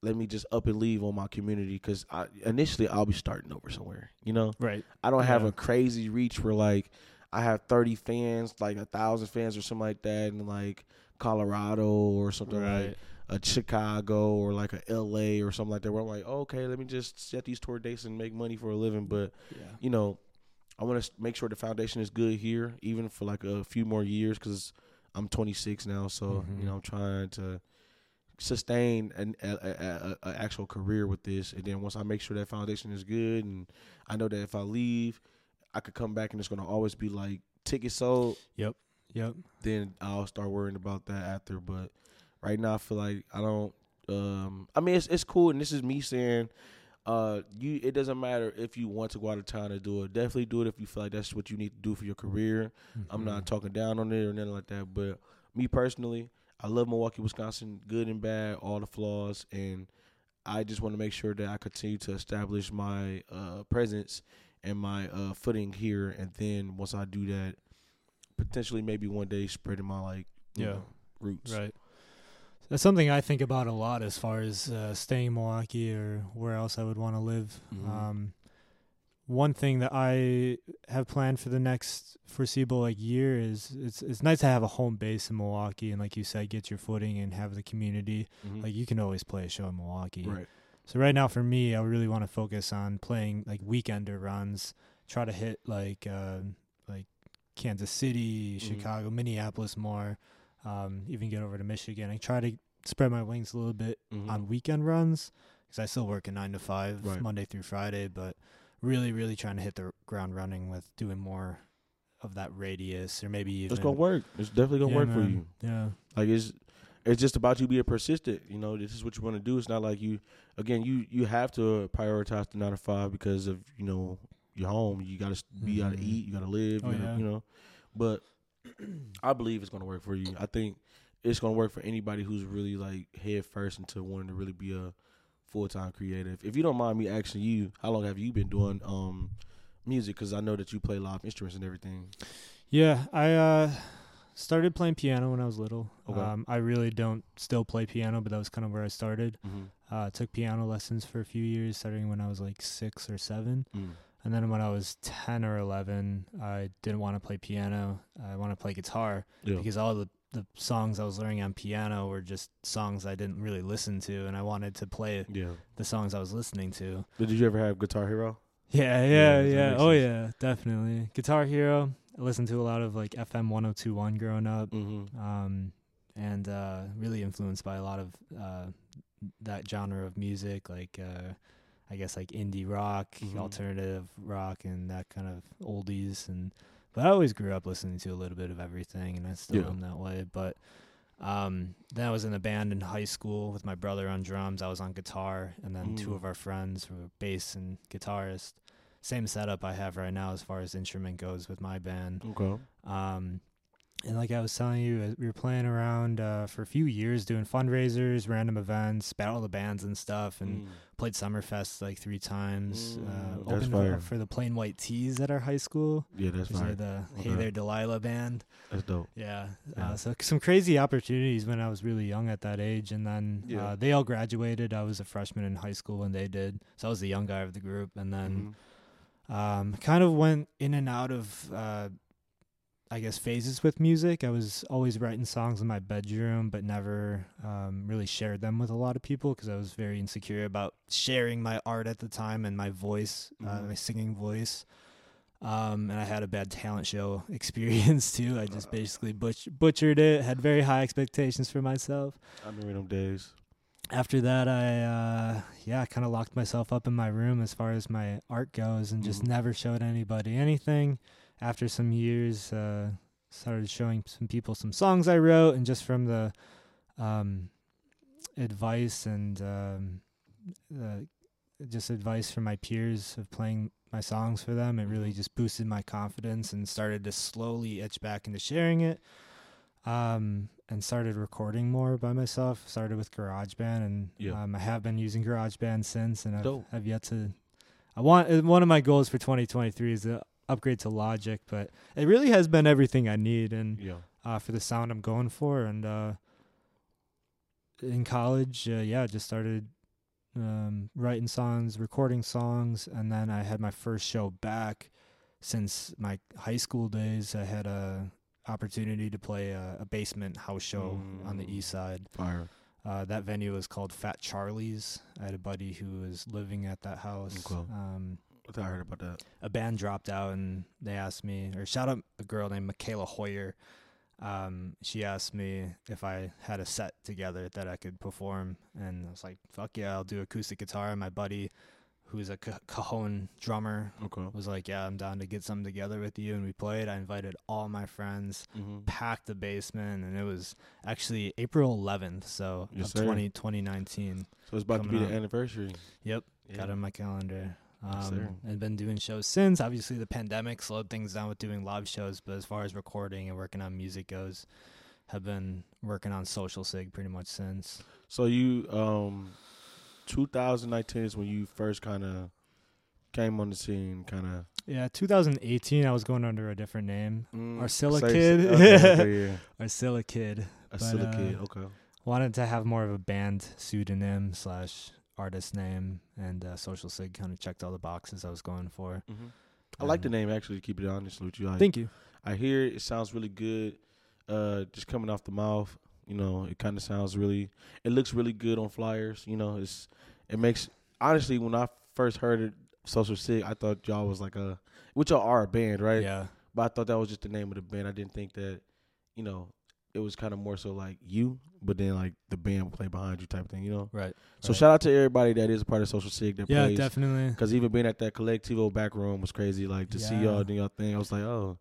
Speaker 2: let me just up and leave on my community I initially I'll be starting over somewhere, you know?
Speaker 1: Right.
Speaker 2: I don't have
Speaker 1: Yeah.
Speaker 2: a crazy reach where like I have thirty fans, like a thousand fans or something like that, in like Colorado or something
Speaker 1: Right.
Speaker 2: like a Chicago or like a LA or something like that. Where I'm like, oh, okay, let me just set these tour dates and make money for a living. But
Speaker 1: Yeah.
Speaker 2: you know, I want to make sure the foundation is good here, even for like a few more years, because I'm 26 now. So
Speaker 1: Mhm.
Speaker 2: you know, I'm trying to sustain an a, a, a, a actual career with this, and then once I make sure that foundation is good, and I know that if I leave, I could come back and it's gonna always be like tickets sold.
Speaker 1: Yep. Yep.
Speaker 2: Then I'll start worrying about that after. But right now, I feel like I don't. Um, I mean, it's it's cool, and this is me saying, uh, you. It doesn't matter if you want to go out of town to do it. Definitely do it if you feel like that's what you need to do for your career. I'm
Speaker 1: Mhm.
Speaker 2: not talking down on it or nothing like that. But me personally, I love Milwaukee, Wisconsin, good and bad, all the flaws, and I just want to make sure that I continue to establish my uh, presence and my uh, footing here. And then once I do that, potentially maybe one day spreading my like
Speaker 1: Yeah.
Speaker 2: know, roots.
Speaker 1: Right. That's something I think about a lot as far as uh, staying in Milwaukee or where else I would want to live.
Speaker 2: Mhm.
Speaker 1: Um, one thing that I have planned for the next foreseeable like year is it's it's nice to have a home base in Milwaukee and like you said, get your footing and have the community.
Speaker 2: Mhm.
Speaker 1: Like you can always play a show in Milwaukee.
Speaker 2: right.
Speaker 1: So right now for me, I really want to focus on playing like weekender runs. Try to hit like uh, like Kansas City,
Speaker 2: Mhm.
Speaker 1: Chicago, Minneapolis more. Um, even get over to Michigan. I try to spread my wings a little bit
Speaker 2: Mhm.
Speaker 1: on weekend runs because I still work a nine to five
Speaker 2: Right.
Speaker 1: Monday through Friday, but really, really trying to hit the ground running with doing more of that radius or maybe even
Speaker 2: it's gonna work. It's definitely gonna
Speaker 1: Yeah,
Speaker 2: work for you.
Speaker 1: Yeah,
Speaker 2: Like it's it's just about you being persistent. You know, this is what you want to do. It's not like you again. You you have to prioritize the nine to five because of you know your home. You got to be got to eat. You got to live.
Speaker 1: Oh,
Speaker 2: you, gotta,
Speaker 1: yeah.
Speaker 2: you know, but I believe it's gonna work for you. I think it's gonna work for anybody who's really like head first into wanting to really be a full time creative. If you don't mind me asking you, how long have you been doing um music? Because I know that you play live instruments and everything.
Speaker 1: yeah. I uh, started playing piano when I was little.
Speaker 2: Okay.
Speaker 1: Um, I really don't still play piano, but that was kind of where I started.
Speaker 2: Mm-hmm.
Speaker 1: Uh, took piano lessons for a few years, starting when I was like six or seven.
Speaker 2: Mm.
Speaker 1: And then when I was 10 or 11, I didn't want to play piano. I want to play guitar
Speaker 2: Yeah.
Speaker 1: because all the, the songs I was learning on piano were just songs I didn't really listen to. And I wanted to play
Speaker 2: yeah.
Speaker 1: the songs I was listening to.
Speaker 2: Did you ever have Guitar Hero?
Speaker 1: Yeah,
Speaker 2: Yeah,
Speaker 1: yeah, yeah. Oh, yeah, definitely. Guitar Hero. I listened to a lot of like FM 1021 growing up.
Speaker 2: Mm-hmm.
Speaker 1: Um, and uh, really influenced by a lot of uh, that genre of music, like uh, I guess like indie rock,
Speaker 2: Mhm.
Speaker 1: alternative rock, and that kind of oldies. And but I always grew up listening to a little bit of everything, and I still
Speaker 2: Yeah.
Speaker 1: am that way. But um, then I was in a band in high school with my brother on drums. I was on guitar, and then two
Speaker 2: Mm.
Speaker 1: of our friends were bass and guitarist. Same setup I have right now as far as instrument goes with my band.
Speaker 2: Okay.
Speaker 1: Um, and like I was telling you, uh, we were playing around uh, for a few years doing fundraisers, random events, battle the bands and stuff, and
Speaker 2: Mm.
Speaker 1: played Summerfest like three times.
Speaker 2: Mm,
Speaker 1: uh,
Speaker 2: that's
Speaker 1: opened
Speaker 2: fire.
Speaker 1: up for the Plain White T's at our high school.
Speaker 2: Yeah, that's
Speaker 1: Which are
Speaker 2: fine.
Speaker 1: the Hey
Speaker 2: Okay.
Speaker 1: There Delilah band.
Speaker 2: That's dope.
Speaker 1: Yeah.
Speaker 2: Yeah.
Speaker 1: Uh, so some crazy opportunities when I was really young at that age, and then
Speaker 2: Yeah.
Speaker 1: uh, they all graduated. I was a freshman in high school when they did, so I was the young guy of the group, and then
Speaker 2: Mhm.
Speaker 1: um, kind of went in and out of uh, I guess phases with music. I was always writing songs in my bedroom, but never um, really shared them with a lot of people because I was very insecure about sharing my art at the time and my voice, uh,
Speaker 2: Mhm.
Speaker 1: my singing voice. Um, and I had a bad talent show experience too. I just basically butch- butchered it. Had very high expectations for myself
Speaker 2: I remember them days.
Speaker 1: after that i uh yeah I kind of locked myself up in my room as far as my art goes and just
Speaker 2: Mhm.
Speaker 1: never showed anybody anything after some years uh started showing some people some songs i wrote and just from the um advice and um uh, just advice from my peers of playing my songs for them it really
Speaker 2: Mhm.
Speaker 1: just boosted my confidence and started to slowly itch back into sharing it um, and started recording more by myself. Started with GarageBand, and
Speaker 2: Yeah.
Speaker 1: um, I have been using GarageBand since, and I've, I've yet to. I want one of my goals for 2023 is to upgrade to Logic, but it really has been everything I need, and
Speaker 2: Yeah.
Speaker 1: uh, for the sound I'm going for, and uh, in college, uh, yeah, just started um, writing songs, recording songs, and then I had my first show back since my high school days. I had a opportunity to play a, a basement house show on the
Speaker 2: Mm.
Speaker 1: east side.
Speaker 2: Fire.
Speaker 1: Uh, that venue was called Fat Charlie's. I had a buddy who was living at that house.
Speaker 2: Okay.
Speaker 1: Um,
Speaker 2: I heard about that.
Speaker 1: a band dropped out and they asked me, or shout out a girl named Michaela Hoyer. Um, she asked me if I had a set together that I could perform, and I was like, "Fuck yeah, I'll do acoustic guitar." And my buddy, who's a ca- cajon drummer,
Speaker 2: Okay.
Speaker 1: was like, "Yeah, I'm down to get something together with you." And we played. I invited all my friends,
Speaker 2: Mm-hmm.
Speaker 1: packed the basement, and it was actually April 11th, so
Speaker 2: Yes,
Speaker 1: of 20, 2019.
Speaker 2: So it's about to be the anniversary.
Speaker 1: Yep.
Speaker 2: Yeah.
Speaker 1: got it on my calendar. Um, and been doing shows since. Obviously, the pandemic slowed things down with doing live shows, but as far as recording and working on music goes, have been working on Social Sig pretty much since.
Speaker 2: So you, um, 2019 is when you first kind of came on the scene, kind of.
Speaker 1: Yeah, 2018, I was going under a different name,
Speaker 2: Mm,
Speaker 1: Arcilla
Speaker 2: say-
Speaker 1: Kid.
Speaker 2: Okay, yeah.
Speaker 1: Arcilla Kid.
Speaker 2: Arcilla
Speaker 1: uh,
Speaker 2: Kid. Okay.
Speaker 1: Wanted to have more of a band pseudonym slash artist name, and uh, Social Sig kind of checked all the boxes I was going for.
Speaker 2: hmm I like the
Speaker 1: Um,
Speaker 2: name actually. To keep it honest with you, I,
Speaker 1: Thank you.
Speaker 2: I hear it. It sounds really good. Uh, just coming off the mouth, you know, it kind of sounds really. It looks really good on flyers. You know, it's it makes honestly when I first heard it, Social Sig, I thought y'all was like a, which y'all are a band, right?
Speaker 1: Yeah.
Speaker 2: But I thought that was just the name of the band. I didn't think that, you know, it was kind of more so like you, but then like the band would play behind you type thing, you know.
Speaker 1: Right.
Speaker 2: So
Speaker 1: right.
Speaker 2: shout out to everybody that is a part of Social Sig that
Speaker 1: Yeah,
Speaker 2: plays.
Speaker 1: definitely.
Speaker 2: Because even being at that Colectivo back room was crazy. Like to see y'all doing y'all thing, I was like, oh,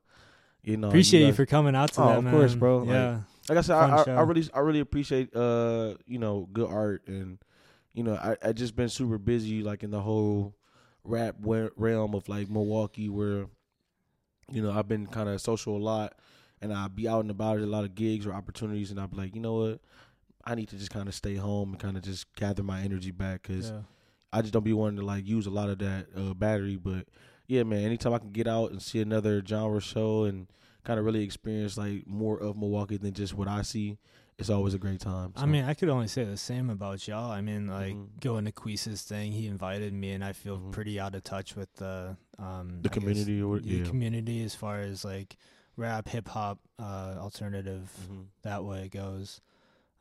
Speaker 2: you know,
Speaker 1: Appreciate you
Speaker 2: guys-
Speaker 1: for coming out to
Speaker 2: Oh,
Speaker 1: that,
Speaker 2: of course, bro.
Speaker 1: Yeah.
Speaker 2: like I said, I, I. I really, I really appreciate, uh, you know, good art, and you know, I, I just been super busy, like in the whole rap realm of like Milwaukee, where, you know, I've been kind of social a lot, and I be out and about at a lot of gigs or opportunities, and I be like, you know what, I need to just kind of stay home and kind of just gather my energy back, cause
Speaker 1: yeah.
Speaker 2: I just don't be wanting to like use a lot of that uh, battery, but yeah, man, anytime I can get out and see another genre show and kind of really experience like more of Milwaukee than just what I see, it's always a great time.
Speaker 1: I mean, I could only say the same about y'all. I mean, like
Speaker 2: Mhm.
Speaker 1: going to Queese's thing, he invited me, and I feel
Speaker 2: Mhm.
Speaker 1: pretty out of touch with the um
Speaker 2: the
Speaker 1: I guess,
Speaker 2: community or what?
Speaker 1: the community as far as like rap, hip hop, uh, alternative
Speaker 2: Mhm.
Speaker 1: that way it goes.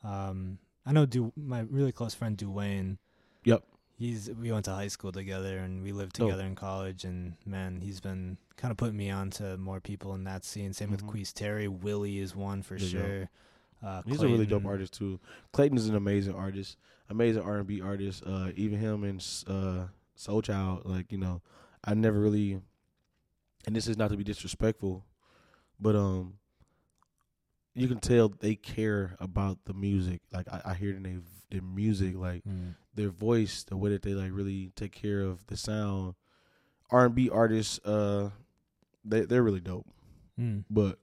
Speaker 1: Um, I know du- my really close friend Duane.
Speaker 2: Yep.
Speaker 1: He's we went to high school together and we lived together in college and man, he's been kind of putting me on to more people in that scene. Same
Speaker 2: Mhm.
Speaker 1: with Queese Terry. Willie is one for
Speaker 2: There you go.
Speaker 1: sure. Uh,
Speaker 2: He's a really dope artist too. Clayton is an amazing artist, amazing R and B artist. Uh, even him and uh, Soul Child, like you know, I never really, and this is not to be disrespectful, but um, you can tell they care about the music. Like I, I hear in their their music, like
Speaker 1: Mm.
Speaker 2: their voice, the way that they like really take care of the sound. R and B artists, uh, they they're really dope.
Speaker 1: Mm.
Speaker 2: But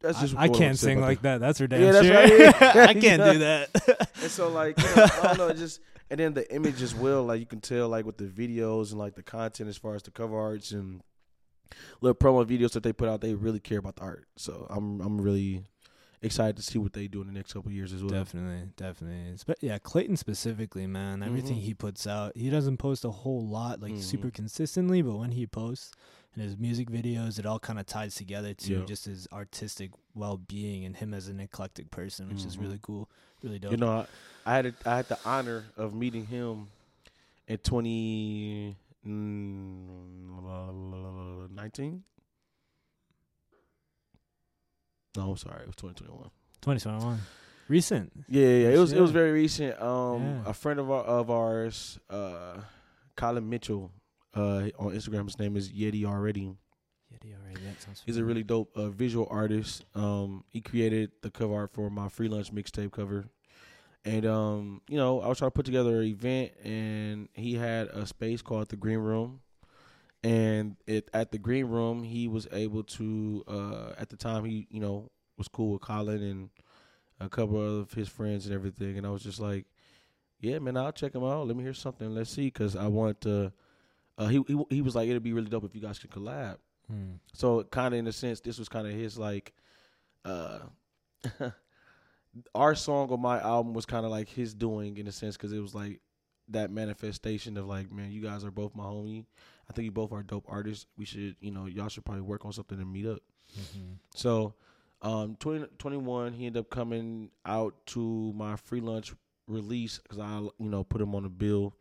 Speaker 2: that's just
Speaker 1: I, I can't sing like that. That's her damn
Speaker 2: Yeah, that's
Speaker 1: sure.
Speaker 2: right.
Speaker 1: I can't do that.
Speaker 2: And so like you know, I don't know, just and then the image as well, like you can tell like with the videos and like the content as far as the cover arts and little promo videos that they put out, they really care about the art. So I'm I'm really excited to see what they do in the next couple of years as well.
Speaker 1: Definitely, definitely. Spe- yeah, Clayton specifically, man. Everything
Speaker 2: Mhm.
Speaker 1: he puts out, he doesn't post a whole lot, like
Speaker 2: Mhm.
Speaker 1: super consistently, but when he posts and his music videos, it all kind of ties together to
Speaker 2: Yeah.
Speaker 1: just his artistic well being and him as an eclectic person, which is
Speaker 2: Mhm.
Speaker 1: really cool, really dope.
Speaker 2: You know, I, I had a, I had the honor of meeting him in twenty nineteen. No, I'm sorry, it was twenty twenty one.
Speaker 1: 2021, recent.
Speaker 2: Yeah, yeah, yeah, it was it was very recent. Um,
Speaker 1: Yeah.
Speaker 2: a friend of our, of ours, uh, Colin Mitchell, uh, on Instagram, his name is Yeti already.
Speaker 1: Yeah, he already- that sounds
Speaker 2: He's a really dope uh, visual artist. Um, he created the cover art for my free lunch mixtape cover, and um, you know, I was trying to put together an event, and he had a space called the Green Room, and it at the Green Room, he was able to. Uh, at the time, he you know was cool with Colin and a couple of his friends and everything, and I was just like, yeah, man, I'll check him out. Let me hear something. Let's see, because I want to. Uh, he, he he was like, it'd be really dope if you guys could collab.
Speaker 1: Hmm.
Speaker 2: So kind of in a sense, this was kind of his like, uh, our song on my album was kind of like his doing in a sense because it was like that manifestation of like, man, you guys are both my homie. I think you both are dope artists. We should, you know, y'all should probably work on something and meet up.
Speaker 1: Mhm.
Speaker 2: So, um, 20, 21, he ended up coming out to my free lunch release because I, you know, put him on the bill.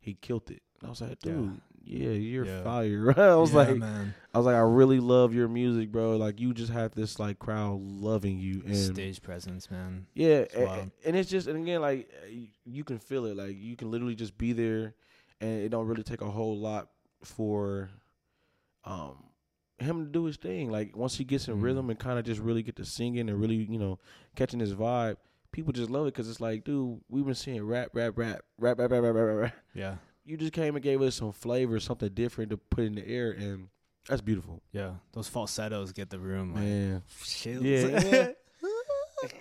Speaker 2: He killed it. And I was like, dude, yeah, you're
Speaker 1: Yeah.
Speaker 2: fire. I was
Speaker 1: Yeah,
Speaker 2: like,
Speaker 1: man,
Speaker 2: I was like, I really love your music, bro. Like you just have this like crowd loving you and
Speaker 1: stage presence, man.
Speaker 2: yeah,
Speaker 1: It's
Speaker 2: a- and it's just and again like you can feel it. Like you can literally just be there, and it don't really take a whole lot for um him to do his thing. Like once he gets in
Speaker 1: Mm.
Speaker 2: rhythm and kind of just really get to singing and really you know catching his vibe, people just love it because it's like, dude, we've been seeing rap, rap, rap, rap, rap, rap, rap, rap, rap.
Speaker 1: Yeah,
Speaker 2: You just came and gave us some flavor, something different to put in the air, and that's beautiful,
Speaker 1: yeah. Those falsettos get the room like
Speaker 2: man.
Speaker 1: chills.
Speaker 2: Yeah.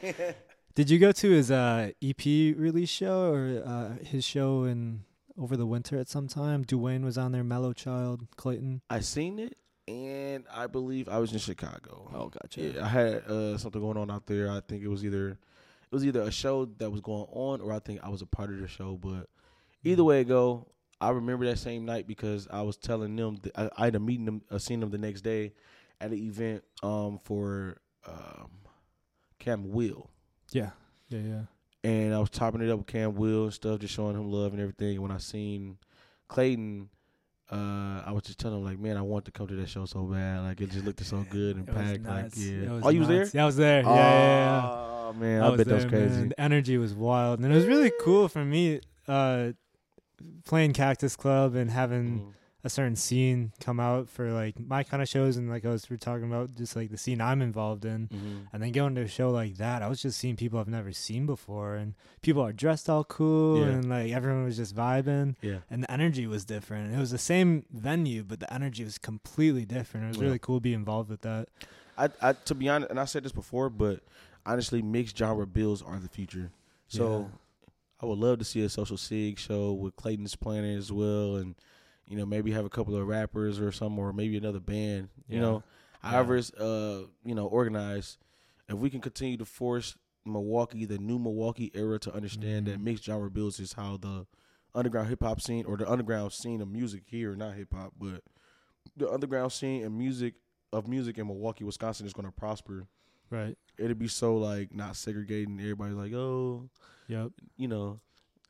Speaker 1: Did you go to his uh, EP release show or uh, his show in over the winter at some time? Dwayne was on there. Mellow Child, Clayton.
Speaker 2: I seen it, and I believe I was in Chicago.
Speaker 1: Oh, gotcha.
Speaker 2: Yeah, I had uh, something going on out there. I think it was either it was either a show that was going on, or I think I was a part of the show. But either way it go, I remember that same night because I was telling them I, I had a meeting them, uh, seen them the next day at an event um for um Cam Will.
Speaker 1: Yeah, yeah, yeah.
Speaker 2: and I was topping it up with Cam Will and stuff, just showing him love and everything. And when I seen Clayton, uh, I was just telling him like, man, I want to come to that show so bad. Like it just looked so good and
Speaker 1: It
Speaker 2: packed. Like yeah. Oh, you was there?
Speaker 1: Yeah, I was there. Yeah, yeah, yeah.
Speaker 2: Oh man,
Speaker 1: I
Speaker 2: I, bet that was crazy.
Speaker 1: man. The energy was wild, and it was really cool for me uh, playing Cactus Club and having
Speaker 2: Mhm.
Speaker 1: a certain scene come out for like my kind of shows, and like I was we are talking about, just like the scene I'm involved in.
Speaker 2: Mhm.
Speaker 1: And then going to a show like that, I was just seeing people I've never seen before, and people are dressed all cool,
Speaker 2: Yeah.
Speaker 1: and like everyone was just vibing,
Speaker 2: Yeah.
Speaker 1: and the energy was different. It was the same venue, but the energy was completely different. It was
Speaker 2: Yeah.
Speaker 1: really cool to be involved with that.
Speaker 2: I, I, to be honest, and I said this before, but honestly, mixed genre bills are the future. So I would love to see a social sig show with Clayton's playing it as well, and you know maybe have a couple of rappers or some, or maybe another band. You
Speaker 1: Yeah.
Speaker 2: know,
Speaker 1: Yeah.
Speaker 2: however it's uh you know organized. If we can continue to force Milwaukee, the new Milwaukee era, to understand that
Speaker 1: Mhm.
Speaker 2: mixed genre bills is how the underground hip hop scene or the underground scene of music here, not hip hop, but the underground scene and music of music in Milwaukee, Wisconsin is going to prosper.
Speaker 1: right.
Speaker 2: It'd be so like not segregating. Everybody's like, oh,
Speaker 1: Yep.
Speaker 2: you know,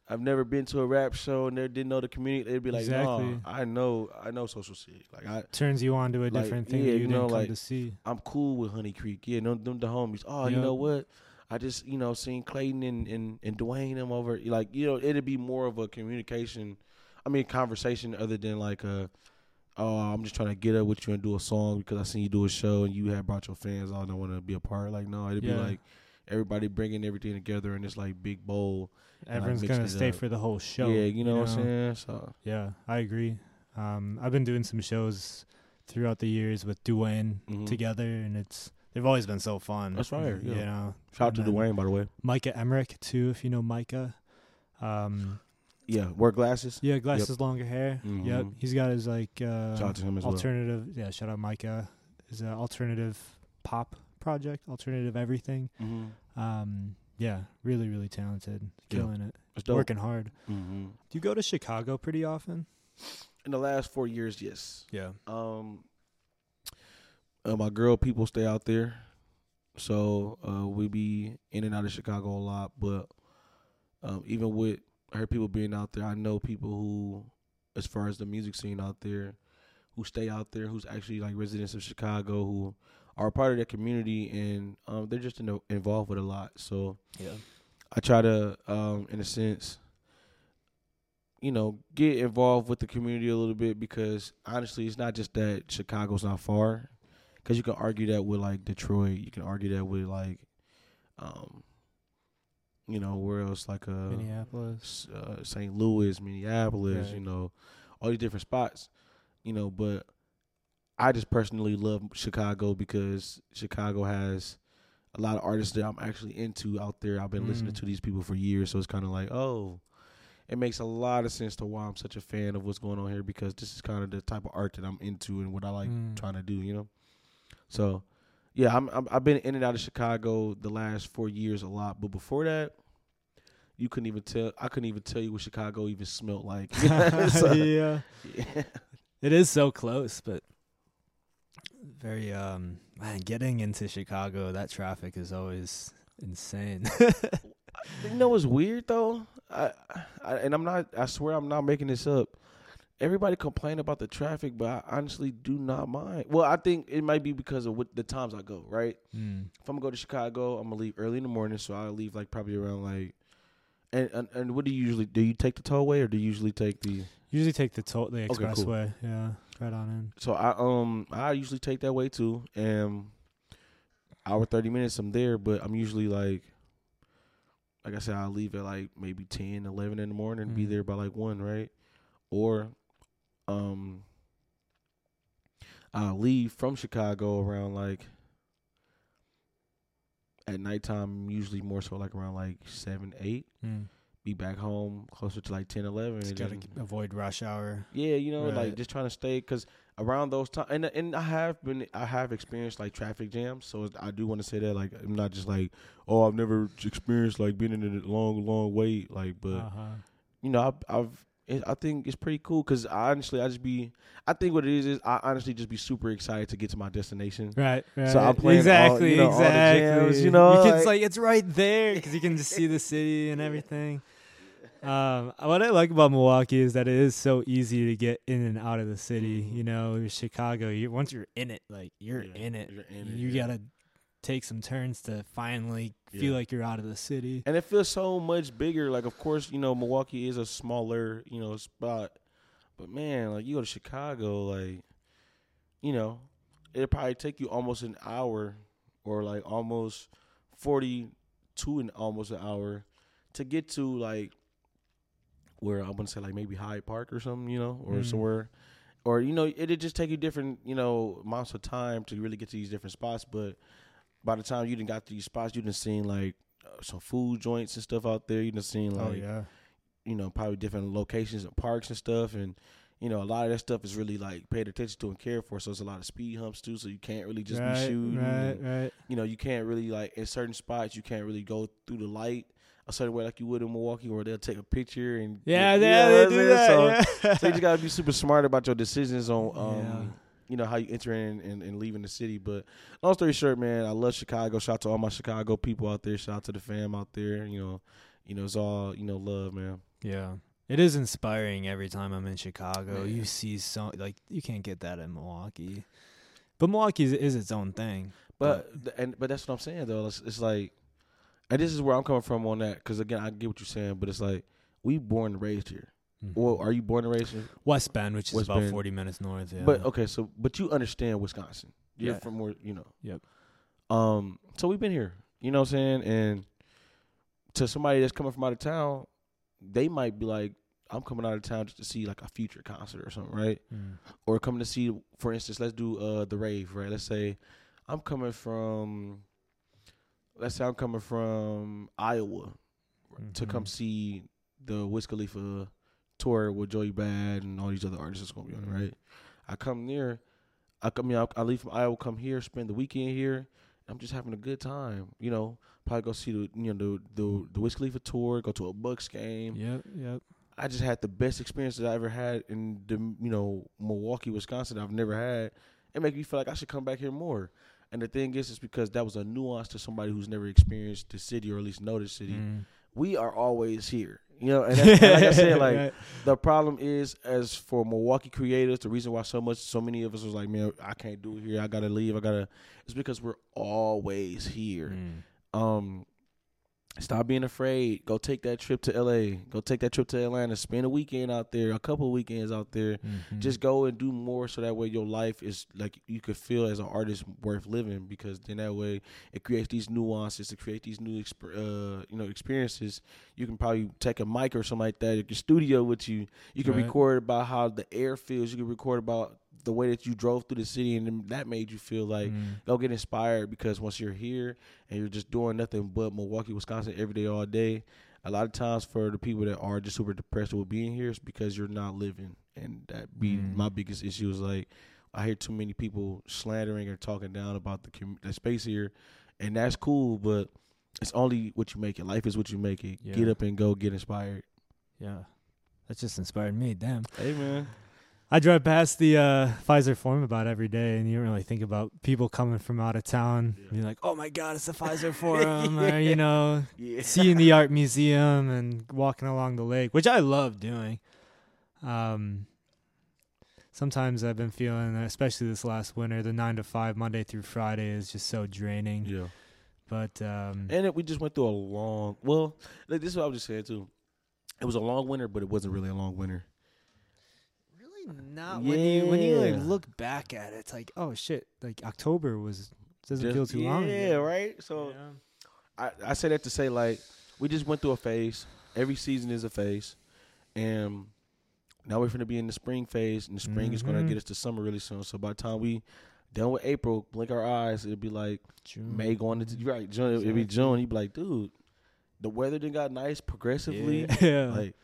Speaker 2: I've never been to a rap show and they didn't know the community. They'd be like,
Speaker 1: Exactly.
Speaker 2: no, I know, I know social sig. Like I,
Speaker 1: Turns you on to a
Speaker 2: Like,
Speaker 1: different thing
Speaker 2: yeah,
Speaker 1: you,
Speaker 2: you
Speaker 1: didn't
Speaker 2: know,
Speaker 1: come
Speaker 2: like-
Speaker 1: to see.
Speaker 2: I'm cool with Honey Creek. Yeah, them, them the homies. Oh, you know what? I just, you know, seen Clayton and, and, and Dwayne them over. Like, you know, it'd be more of a communication. I mean, conversation other than like a, oh, I'm just trying to get up with you and do a song because I seen you do a show and you have brought your fans on and want to be a part. Like, no, it'd be like everybody bringing everything together in this like big bowl. and, like,
Speaker 1: Everyone's gonna stay
Speaker 2: up.
Speaker 1: for the whole show.
Speaker 2: Yeah, you know, what I'm saying? So,
Speaker 1: Yeah, I agree. Um, I've been doing some shows throughout the years with Dwayne
Speaker 2: mhm.
Speaker 1: together, and it's they've always been so fun.
Speaker 2: That's fire,
Speaker 1: You know,
Speaker 2: shout out to
Speaker 1: And
Speaker 2: Dwayne, by the way.
Speaker 1: Micah Emmerich too, if you know Micah. Um,
Speaker 2: Yeah, wear glasses.
Speaker 1: yeah, glasses, longer hair. Yep,
Speaker 2: Mhm.
Speaker 1: he's got his like uh,
Speaker 2: Shout out to him as well.
Speaker 1: alternative. Yeah, shout out Micah. His uh, alternative pop project, Alternative Everything.
Speaker 2: Mm-hmm.
Speaker 1: Um, yeah, really, really talented,
Speaker 2: Yeah.
Speaker 1: killing it,
Speaker 2: It's dope.
Speaker 1: working hard.
Speaker 2: Mm-hmm.
Speaker 1: Do you go to Chicago pretty often?
Speaker 2: In the last four years, yes.
Speaker 1: Yeah.
Speaker 2: Um, uh, my girl people stay out there, so uh, we be in and out of Chicago a lot. But um, even with her people being out there, I know people who, as far as the music scene out there, who stay out there, who's actually like residents of Chicago, who are a part of that community, and um, they're just in, involved with a lot. So
Speaker 1: Yeah.
Speaker 2: I try to, um, in a sense, you know, get involved with the community a little bit because honestly, it's not just that Chicago's not far. Because you can argue that with like Detroit, you can argue that with like, um, you know, where else like uh,
Speaker 1: Minneapolis.
Speaker 2: uh, St. Louis, Minneapolis,
Speaker 1: Right.
Speaker 2: you know, all these different spots, you know. But I just personally love Chicago because Chicago has a lot of artists that I'm actually into out there. I've been listening
Speaker 1: Mm.
Speaker 2: to these people for years, so it's kind of like, oh, it makes a lot of sense to why I'm such a fan of what's going on here because this is kind of the type of art that I'm into and what I like
Speaker 1: Mm.
Speaker 2: trying to do, you know. So, yeah, I'm, I'm I've been in and out of Chicago the last four years a lot, but before that, you couldn't even tell. I couldn't even tell you what Chicago even smelled like. So,
Speaker 1: yeah.
Speaker 2: yeah.
Speaker 1: It is so close, but very um man, getting into Chicago, that traffic is always insane.
Speaker 2: You know what's weird though? I, I and I'm not. I swear I'm not making this up. Everybody complain about the traffic, but I honestly do not mind. Well, I think it might be because of what the times I go. Right?
Speaker 1: mm.
Speaker 2: If I'm gonna go to Chicago, I'm gonna leave early in the morning, so I'll leave like probably around like. And, and and what do you usually do? You take the tollway or do you usually take the?
Speaker 1: Usually take the toll the
Speaker 2: Okay, cool.
Speaker 1: expressway. Yeah, right on in.
Speaker 2: So I um I usually take that way too, and hour thirty minutes I'm there, but I'm usually like, like I said, I'll leave at like maybe 10, 11 in the morning, and be
Speaker 1: Mhm.
Speaker 2: there by like one, right? Or, um, I'll leave from Chicago around like at nighttime, usually more so like around like seven, eight.
Speaker 1: Mm.
Speaker 2: Be back home closer to like 10, 11.
Speaker 1: Just gotta
Speaker 2: then-
Speaker 1: avoid rush hour.
Speaker 2: yeah, you know, like just trying to stay because around those times, and and I have been, I have experienced like traffic jams, so I do want to say that like I'm not just like, oh, I've never experienced like being in a long, long wait, like, but
Speaker 1: uh-huh.
Speaker 2: you know, I've, I've it, I think it's pretty cool because honestly, I just be, I think what it is is I honestly just be super excited to get to my destination.
Speaker 1: Right, right.
Speaker 2: So I'm playing all-
Speaker 1: exactly,
Speaker 2: you know, all
Speaker 1: exactly.
Speaker 2: jams, you know,
Speaker 1: it's
Speaker 2: like-
Speaker 1: like it's right there because you can just see the city and everything. Um, what I like about Milwaukee is that it is so easy to get in and out of the city.
Speaker 2: Mhm.
Speaker 1: You know, Chicago, you once you're in it, like you're
Speaker 2: Yeah,
Speaker 1: in it.
Speaker 2: you're in it,
Speaker 1: you
Speaker 2: yeah.
Speaker 1: gotta take some turns to finally feel like you're out of the city.
Speaker 2: and it feels so much bigger. Like, of course, you know, Milwaukee is a smaller, you know, spot, but man, like you go to Chicago, like, you know, it'd probably take you almost an hour, or like almost forty-two and almost an hour to get to like where I'm gonna say like maybe Hyde Park or something, you know, or
Speaker 1: Mm.
Speaker 2: somewhere. Or you know, it'd just take you different, you know, amounts of time to really get to these different spots. But by the time you done got to these spots, you done seen like uh, some food joints and stuff out there. You done seen like
Speaker 1: oh yeah,
Speaker 2: you know probably different locations and parks and stuff. And you know a lot of that stuff is really like paid attention to and cared for. So it's a lot of speed humps too. So you can't really just
Speaker 1: right,
Speaker 2: be shooting.
Speaker 1: right,
Speaker 2: and,
Speaker 1: right.
Speaker 2: You know you can't really like in certain spots you can't really go through the light a certain way like you would in Milwaukee, where they'll take a picture and
Speaker 1: Yeah,
Speaker 2: you
Speaker 1: yeah,
Speaker 2: know
Speaker 1: they
Speaker 2: I'm
Speaker 1: do that.
Speaker 2: So,
Speaker 1: yeah.
Speaker 2: so you just gotta be super smart about your decisions on um
Speaker 1: Yeah.
Speaker 2: You know how you enter in and, and leaving the city. But long story short, man, I love Chicago. Shout out to all my Chicago people out there. Shout out to the fam out there. You know, you know it's all you know love, man.
Speaker 1: Yeah. It is inspiring every time I'm in Chicago.
Speaker 2: Man.
Speaker 1: You see so like you can't get that in Milwaukee. But Milwaukee is, is its own thing.
Speaker 2: But th- and but that's what I'm saying though. It's, it's like, and this is where I'm coming from on that because again I get what you're saying, but it's like we born and raised here. Well, are you born and raised in?
Speaker 1: West Bend, which is
Speaker 2: West
Speaker 1: about
Speaker 2: Bend.
Speaker 1: 40 minutes north. Yeah.
Speaker 2: But okay, so but you understand Wisconsin. You're
Speaker 1: Yeah.
Speaker 2: from where you know.
Speaker 1: Yep.
Speaker 2: Um. So we've been here. You know what I'm saying? And to somebody that's coming from out of town, they might be like, "I'm coming out of town just to see like a future concert or something, right?
Speaker 1: Mm.
Speaker 2: Or coming to see, for instance, let's do uh the rave, right? Let's say I'm coming from, let's say I'm coming from Iowa to come
Speaker 1: Mhm.
Speaker 2: see the Wiz Khalifa tour with Joey Bad and all these other artists that's gonna be on it,
Speaker 1: Mhm.
Speaker 2: right? I come near, I come, I, mean, I leave from Iowa, come here, spend the weekend here, I'm just having a good time. You know, probably go see the you know the the the Wiz Khalifa tour, go to a Bucks game.
Speaker 1: Yep, yep.
Speaker 2: I just had the best experience that I ever had in the you know Milwaukee, Wisconsin. I've never had. It make me feel like I should come back here more. And the thing is, it's because that was a nuance to somebody who's never experienced the city or at least know the city.
Speaker 1: Mm.
Speaker 2: We are always here, you know. And, that's, and like I said, like
Speaker 1: Right.
Speaker 2: the problem is, as for Milwaukee creators, the reason why so much, so many of us was like, man, I can't do it here. I gotta leave. I gotta. It's because we're always here.
Speaker 1: Mm.
Speaker 2: Um, stop being afraid. Go take that trip to L.A. Go take that trip to Atlanta. Spend a weekend out there. A couple of weekends out there.
Speaker 1: Mhm.
Speaker 2: Just go and do more, so that way your life is like you could feel as an artist worth living. Because then that way it creates these nuances. It creates these new, exp- uh, you know, experiences. You can probably take a mic or something like that, at your studio with you. You can
Speaker 1: Right.
Speaker 2: record about how the air feels. You can record about the way that you drove through the city, and that made you feel like
Speaker 1: Mm.
Speaker 2: go get inspired because once you're here and you're just doing nothing but Milwaukee, Wisconsin every day, all day, a lot of times for the people that are just super depressed with being here, it's because you're not living. And that be
Speaker 1: Mm.
Speaker 2: my biggest issue is like I hear too many people slandering or talking down about the, commu- the space here, and that's cool, but it's only what you make it. Life is what you make it.
Speaker 1: Yeah.
Speaker 2: Get up and go get inspired.
Speaker 1: Yeah. That just inspired me. Damn.
Speaker 2: Hey man,
Speaker 1: I drive past the uh, Fiserv Forum about every day, and you don't really think about people coming from out of town.
Speaker 2: Yeah.
Speaker 1: You're like, oh my God, it's the Fiserv Forum, or, you know,
Speaker 2: yeah,
Speaker 1: seeing the art museum and walking along the lake, which I love doing. Um, sometimes I've been feeling, especially this last winter, the nine to five, Monday through Friday is just so draining.
Speaker 2: yeah.
Speaker 1: But um,
Speaker 2: And it, we just went through a long. Well, like, this is what I was just saying too. It was a long winter, but it wasn't really a long winter.
Speaker 1: Really not when you when you like
Speaker 2: Yeah.
Speaker 1: look back at it, it's like, oh shit, like October was doesn't
Speaker 2: Just-
Speaker 1: feel too long.
Speaker 2: Yeah,
Speaker 1: ago.
Speaker 2: right. So
Speaker 1: Yeah.
Speaker 2: I, I say that to say like we just went through a phase. Every season is a phase, and now we're going to be in the spring phase, and the spring is going to
Speaker 1: Mhm.
Speaker 2: get us to summer really soon. So by the time we done with April, blink our eyes, it'll be like
Speaker 1: June.
Speaker 2: May going into you're right June. It'll be
Speaker 1: Exactly.
Speaker 2: June. You'd be like, dude, the weather then got nice progressively.
Speaker 1: Yeah.
Speaker 2: Like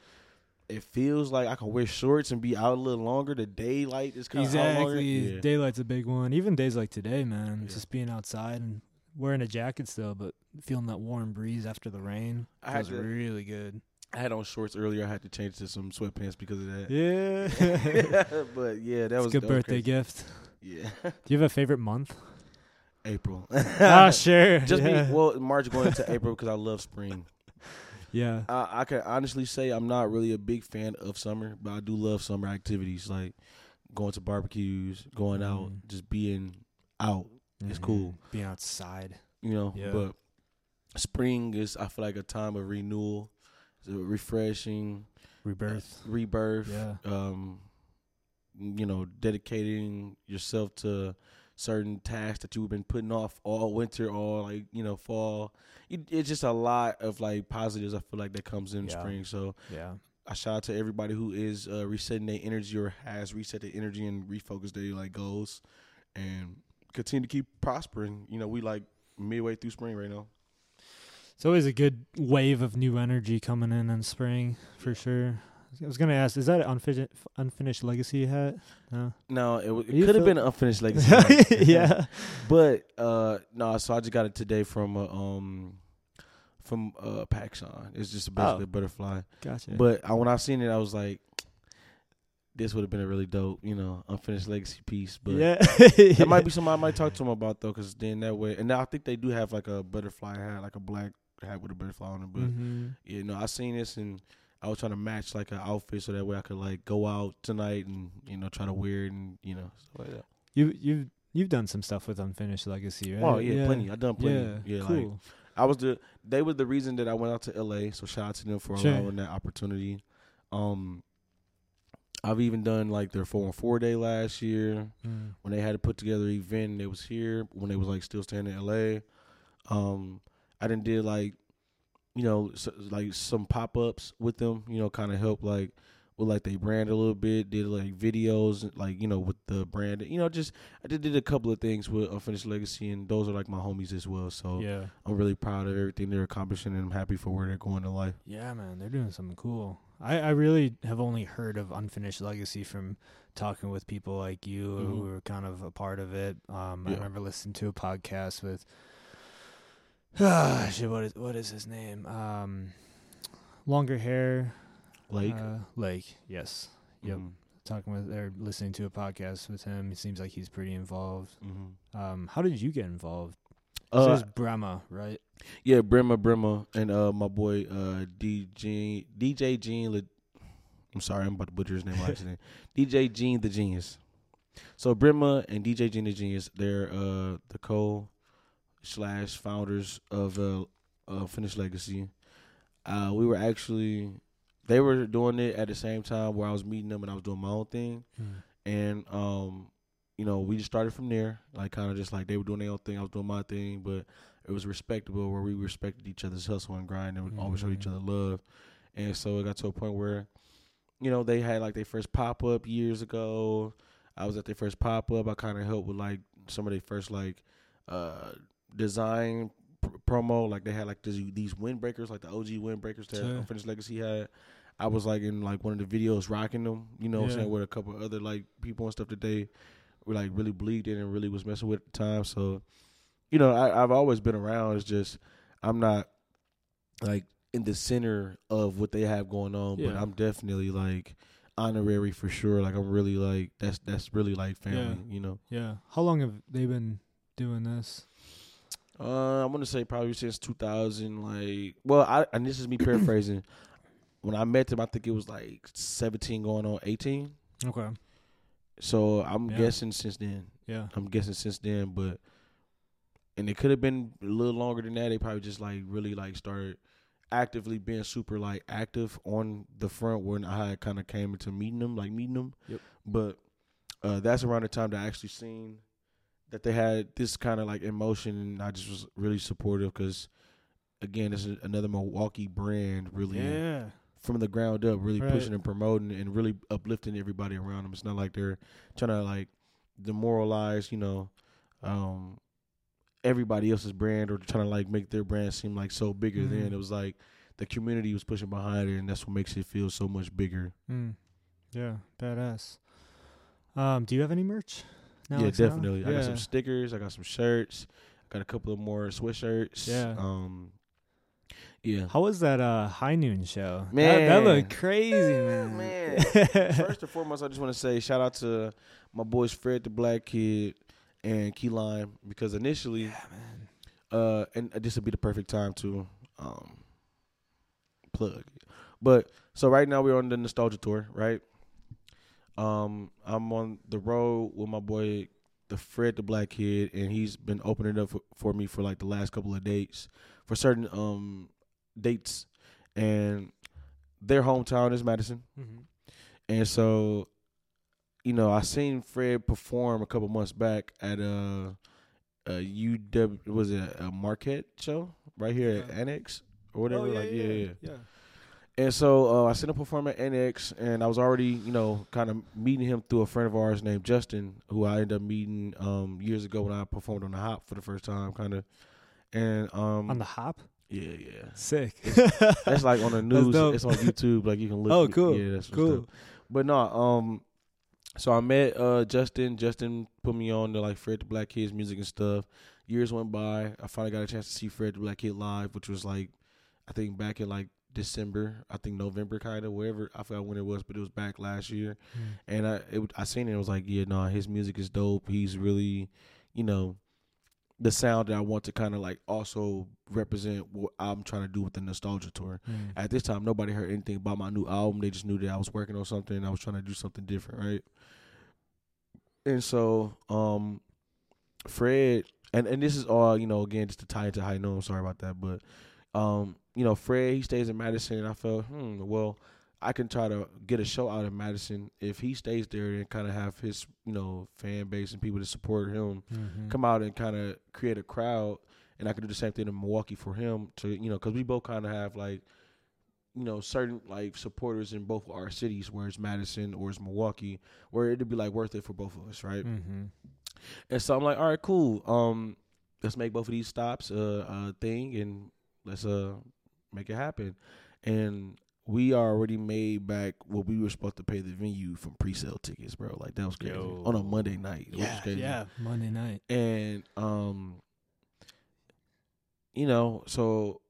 Speaker 2: it feels like I can wear shorts and be out a little longer. The daylight is kind of longer.
Speaker 1: exactly.
Speaker 2: Yeah.
Speaker 1: Daylight's a big one. Even days like today, man,
Speaker 2: Yeah.
Speaker 1: just being outside and wearing a jacket still, but feeling that warm breeze after the rain
Speaker 2: I had
Speaker 1: feels
Speaker 2: to-
Speaker 1: really good.
Speaker 2: I had on shorts earlier. I had to change to some sweatpants because of that.
Speaker 1: Yeah.
Speaker 2: but yeah, that
Speaker 1: It's
Speaker 2: was
Speaker 1: a good
Speaker 2: was
Speaker 1: birthday
Speaker 2: crazy.
Speaker 1: gift.
Speaker 2: Yeah,
Speaker 1: Do you have a favorite month?
Speaker 2: April.
Speaker 1: ah, sure.
Speaker 2: Just
Speaker 1: yeah.
Speaker 2: be well March going into April because I love spring.
Speaker 1: Yeah.
Speaker 2: I, I can honestly say I'm not really a big fan of summer, but I do love summer activities like going to barbecues, going out,
Speaker 1: Mm.
Speaker 2: just being out. It's cool.
Speaker 1: Being outside.
Speaker 2: You know,
Speaker 1: Yeah.
Speaker 2: but spring is I feel like a time of renewal, it's a refreshing,
Speaker 1: Rebirth.
Speaker 2: rebirth.
Speaker 1: Yeah.
Speaker 2: Um, you know, dedicating yourself to certain tasks that you've been putting off all winter, all like you know fall. It, it's just a lot of like positives. I feel like that comes in
Speaker 1: Yeah.
Speaker 2: spring. So
Speaker 1: Yeah.
Speaker 2: I shout out to everybody who is uh, resetting their energy or has reset their energy and refocused their like goals, and continue to keep prospering. You know, we like midway through spring right now.
Speaker 1: It's always a good wave of new energy coming in in spring for sure. I was gonna ask, is that an unfinished unfinished legacy hat? No.
Speaker 2: No, it, wa- it could have been an unfinished legacy.
Speaker 1: yeah.
Speaker 2: But uh no, so I just got it today from uh, um from uh PacShawn. It's just basically
Speaker 1: Oh.
Speaker 2: a butterfly.
Speaker 1: Gotcha.
Speaker 2: But I, when I seen it, I was like, this would have been a really dope, you know, unfinished legacy piece. But
Speaker 1: yeah,
Speaker 2: that might be something I might talk to them about though, because then that way, and now I think they do have like a butterfly hat, like a black hat with a butterfly on it. But
Speaker 1: Mhm.
Speaker 2: you know, I seen this and. I was trying to match like an outfit so that way I could like go out tonight and you know try to wear it and you know stuff like that.
Speaker 1: You you you've done some stuff with unfinished legacy, right?
Speaker 2: Oh yeah, plenty. I done plenty.
Speaker 1: Yeah,
Speaker 2: Yeah, like
Speaker 1: cool.
Speaker 2: I was the they were the reason that I went out to LA. So shout out to them for
Speaker 1: Sure.
Speaker 2: allowing that opportunity. Um, I've even done like their four and four day last year
Speaker 1: Mm.
Speaker 2: when they had to put together an event. And they was here when they was like still staying in LA. Um, I didn't did like you know s like some pop ups with them. You know, kind of help like with like they brand a little bit. Did like videos like you know with the brand. You know, just I did, did a couple of things with Unfinished Legacy, and those are like my homies as well. So.
Speaker 1: Yeah.
Speaker 2: I'm really proud of everything they're accomplishing, and I'm happy for where they're going in life.
Speaker 1: Yeah, man, they're doing something cool. I, I really have only heard of Unfinished Legacy from talking with people like you
Speaker 2: Mhm.
Speaker 1: who were kind of a part of it. Um, I
Speaker 2: Yeah.
Speaker 1: remember listening to a podcast with, ah, shit, what is what is his name? Um, longer hair,
Speaker 2: Lake.
Speaker 1: uh, Lake. Yes, yep.
Speaker 2: Mhm.
Speaker 1: Talking with or listening to a podcast with him. It seems like he's pretty involved.
Speaker 2: Mhm.
Speaker 1: Um, how did you get involved?
Speaker 2: Uh,
Speaker 1: so it's Brahma, right?
Speaker 2: Yeah, Brimma, Brimma, and uh, my boy uh, DJ DJ Gene. Le- I'm sorry, I'm about to butcher his name. accident. DJ Gene the Genius. So Brimma and DJ Gene the Genius, they're uh, the co slash founders of uh, uh, Finished Legacy. Uh, we were actually they were doing it at the same time where I was meeting them and I was doing my own thing, and um, you know, we just started from there, like kind of just like they were doing their own thing, I was doing my thing, but it was respectable where we respected each other's hustle and grind and we always showed each
Speaker 1: Mhm.
Speaker 2: other love. And so it got to a point where, you know, they had like their first pop up years ago. I was at their first pop up. I kind of helped with like some of their first like uh design pr- promo. Like they had like these, these windbreakers, like the OG windbreakers that
Speaker 1: Sure.
Speaker 2: Unfinished Legacy had. I was like in like one of the videos rocking them, you know what I'm saying, with a couple of other like people and stuff that they were like really believed in and really was messing with at the time. So, you know, I, I've always been around. It's just I'm not like in the center of what they have going on, but I'm definitely like honorary for sure. Like I'm really like that's that's really like family,
Speaker 1: Yeah.
Speaker 2: you know.
Speaker 1: Yeah. How long have they been doing this?
Speaker 2: Uh, I'm gonna say probably since 2000. Like, well, I and this is me paraphrasing. when I met them, I think it was like 17 going on 18.
Speaker 1: Okay.
Speaker 2: So I'm
Speaker 1: Yeah.
Speaker 2: guessing since then.
Speaker 1: Yeah.
Speaker 2: I'm guessing since then, but and it could have been a little longer than that. They probably just like really like started actively being super like active on the front when I kind of came into meeting them, like meeting them.
Speaker 1: Yep.
Speaker 2: But uh, that's around the time that I actually seen that they had this kind of like emotion, and I just was really supportive because again, this is another Milwaukee brand, really
Speaker 1: Yeah.
Speaker 2: from the ground up, really
Speaker 1: Right.
Speaker 2: pushing and promoting and really uplifting everybody around them. It's not like they're trying to like demoralize, you know, um, everybody else's brand or trying to like make their brand seem like so bigger
Speaker 1: Mhm.
Speaker 2: than. It was like the community was pushing behind it, and that's what makes it feel so much bigger.
Speaker 1: Mm. Yeah. Badass. Um, do you have any merch? Now,
Speaker 2: yeah,
Speaker 1: Alex, now?
Speaker 2: definitely. I got some stickers. I got some shirts. I got a couple of more sweatshirts.
Speaker 1: Yeah.
Speaker 2: Um. Yeah.
Speaker 1: How was that uh high noon show? That, that looked crazy, man.
Speaker 2: Man. First and foremost, I just want to say shout out to my boys Fred the Black Kid and Key Lime because initially,
Speaker 1: yeah, man.
Speaker 2: uh, and this would be the perfect time to um plug. But so right now we're on the nostalgia tour, right? Um, I'm on the road with my boy, the Fred the Black Kid, and he's been opening up for, for me for like the last couple of dates for certain um dates, and their hometown is Madison.
Speaker 1: Mhm.
Speaker 2: And so, you know, I seen Fred perform a couple months back at a, a UW was it a Marquette show right here at Annex or whatever.
Speaker 1: Oh,
Speaker 2: like yeah, yeah.
Speaker 1: yeah.
Speaker 2: And so uh, I seen him perform at Annex, and I was already, you know, kind of meeting him through a friend of ours named Justin, who I ended up meeting um, years ago when I performed on the Hop for the first time, kind of. And um,
Speaker 1: On the hop.
Speaker 2: yeah, yeah,
Speaker 1: Sick.
Speaker 2: that's like on the news. It's on YouTube. Like you can look.
Speaker 1: Oh, cool.
Speaker 2: Yeah, that's
Speaker 1: Cool.
Speaker 2: dope. But no, um, so I met uh Justin. Justin put me on to like Fred the Black Kid's music and stuff. Years went by. I finally got a chance to see Fred the Black Kid live, which was like, I think back in like December. I think November, kind of wherever. I forgot when it was, but it was back last year.
Speaker 1: Mm.
Speaker 2: And I it, I seen it. and was like, yeah, no, his music is dope. He's really, you know, the sound that I want to kind of like also represent what I'm trying to do with the nostalgia tour.
Speaker 1: Mm.
Speaker 2: At this time, nobody heard anything about my new album. They just knew that I was working on something. and I was trying to do something different, right? And so, um, Fred, and and this is all you know. Again, just to tie into high noon. I'm sorry about that, but um, you know, Fred he stays in Madison, and I felt, hmm, well, I can try to get a show out of Madison if he stays there and kind of have his you know fan base and people to support him
Speaker 1: Mhm.
Speaker 2: come out and kind of create a crowd and I could do the same thing in Milwaukee for him to you know because we both kind of have like you know certain like supporters in both of our cities where it's Madison or it's Milwaukee where it'd be like worth it for both of us right
Speaker 1: Mhm.
Speaker 2: and so I'm like all right cool um let's make both of these stops a, a thing and let's uh make it happen and we already made back what we were supposed to pay the venue from pre-sale tickets, bro. Like that was crazy
Speaker 1: Yo.
Speaker 2: on a Monday night. which was
Speaker 1: Yeah,
Speaker 2: crazy.
Speaker 1: yeah, Monday night.
Speaker 2: and um, you know, so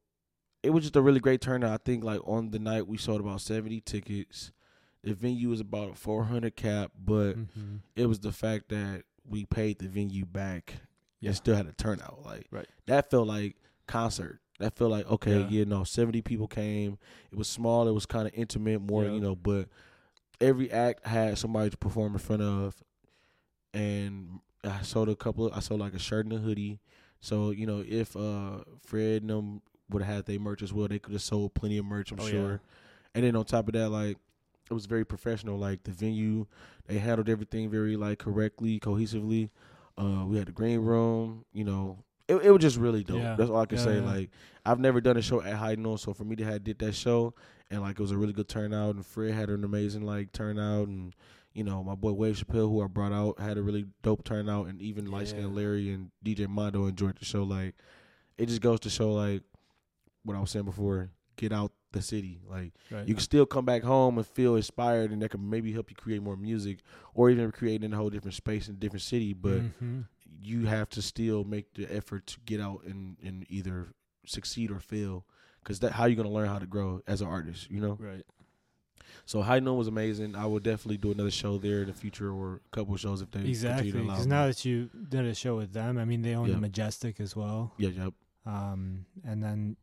Speaker 2: it was just a really great turnout. I think like on the night we sold about seventy tickets. The venue was about a four hundred cap, but
Speaker 1: Mm-hmm.
Speaker 2: it was the fact that we paid the venue back
Speaker 1: Yeah.
Speaker 2: and still had a turnout. Like
Speaker 1: Right.
Speaker 2: that felt like concert. That felt like okay,
Speaker 1: Yeah.
Speaker 2: you know, seventy people came. It was small. It was kind of intimate, more
Speaker 1: Yeah.
Speaker 2: you know. But every act had somebody to perform in front of, and I sold a couple. I sold like a shirt and a hoodie. So you know, if uh Fred and them would have had their merch as well, they could have sold plenty of merch. I'm
Speaker 1: Oh, yeah.
Speaker 2: sure. And then on top of that, like it was very professional. Like the venue, they handled everything very like correctly, cohesively. Uh, we had the green room. You know, it it was just really dope.
Speaker 1: Yeah.
Speaker 2: That's all I can
Speaker 1: Yeah,
Speaker 2: say.
Speaker 1: yeah.
Speaker 2: Like I've never done a show at High Noon, so for me to have did that show and like it was a really good turnout, and Fred had an amazing like turnout, and you know my boy Wave Chappelle, who I brought out, had a really dope turnout, and even Light Skin Larry and DJ Mondo enjoyed the show. Like it just goes to show like what I was saying before. Get out the city, like
Speaker 1: Right.
Speaker 2: you can still come back home and feel inspired, and that can maybe help you create more music, or even create in a whole different space in a different city. But
Speaker 1: Mhm.
Speaker 2: You have to still make the effort to get out and, and either succeed or fail, because that how you're gonna learn how to grow as an artist, you know.
Speaker 1: right.
Speaker 2: So High Noon was amazing. I will definitely do another show there in the future, or a couple of shows if they
Speaker 1: Exactly.
Speaker 2: continue to allow
Speaker 1: Because now that you did a show with them, I mean, they own
Speaker 2: Yeah.
Speaker 1: the Majestic as well.
Speaker 2: yeah, yep,
Speaker 1: Um, and then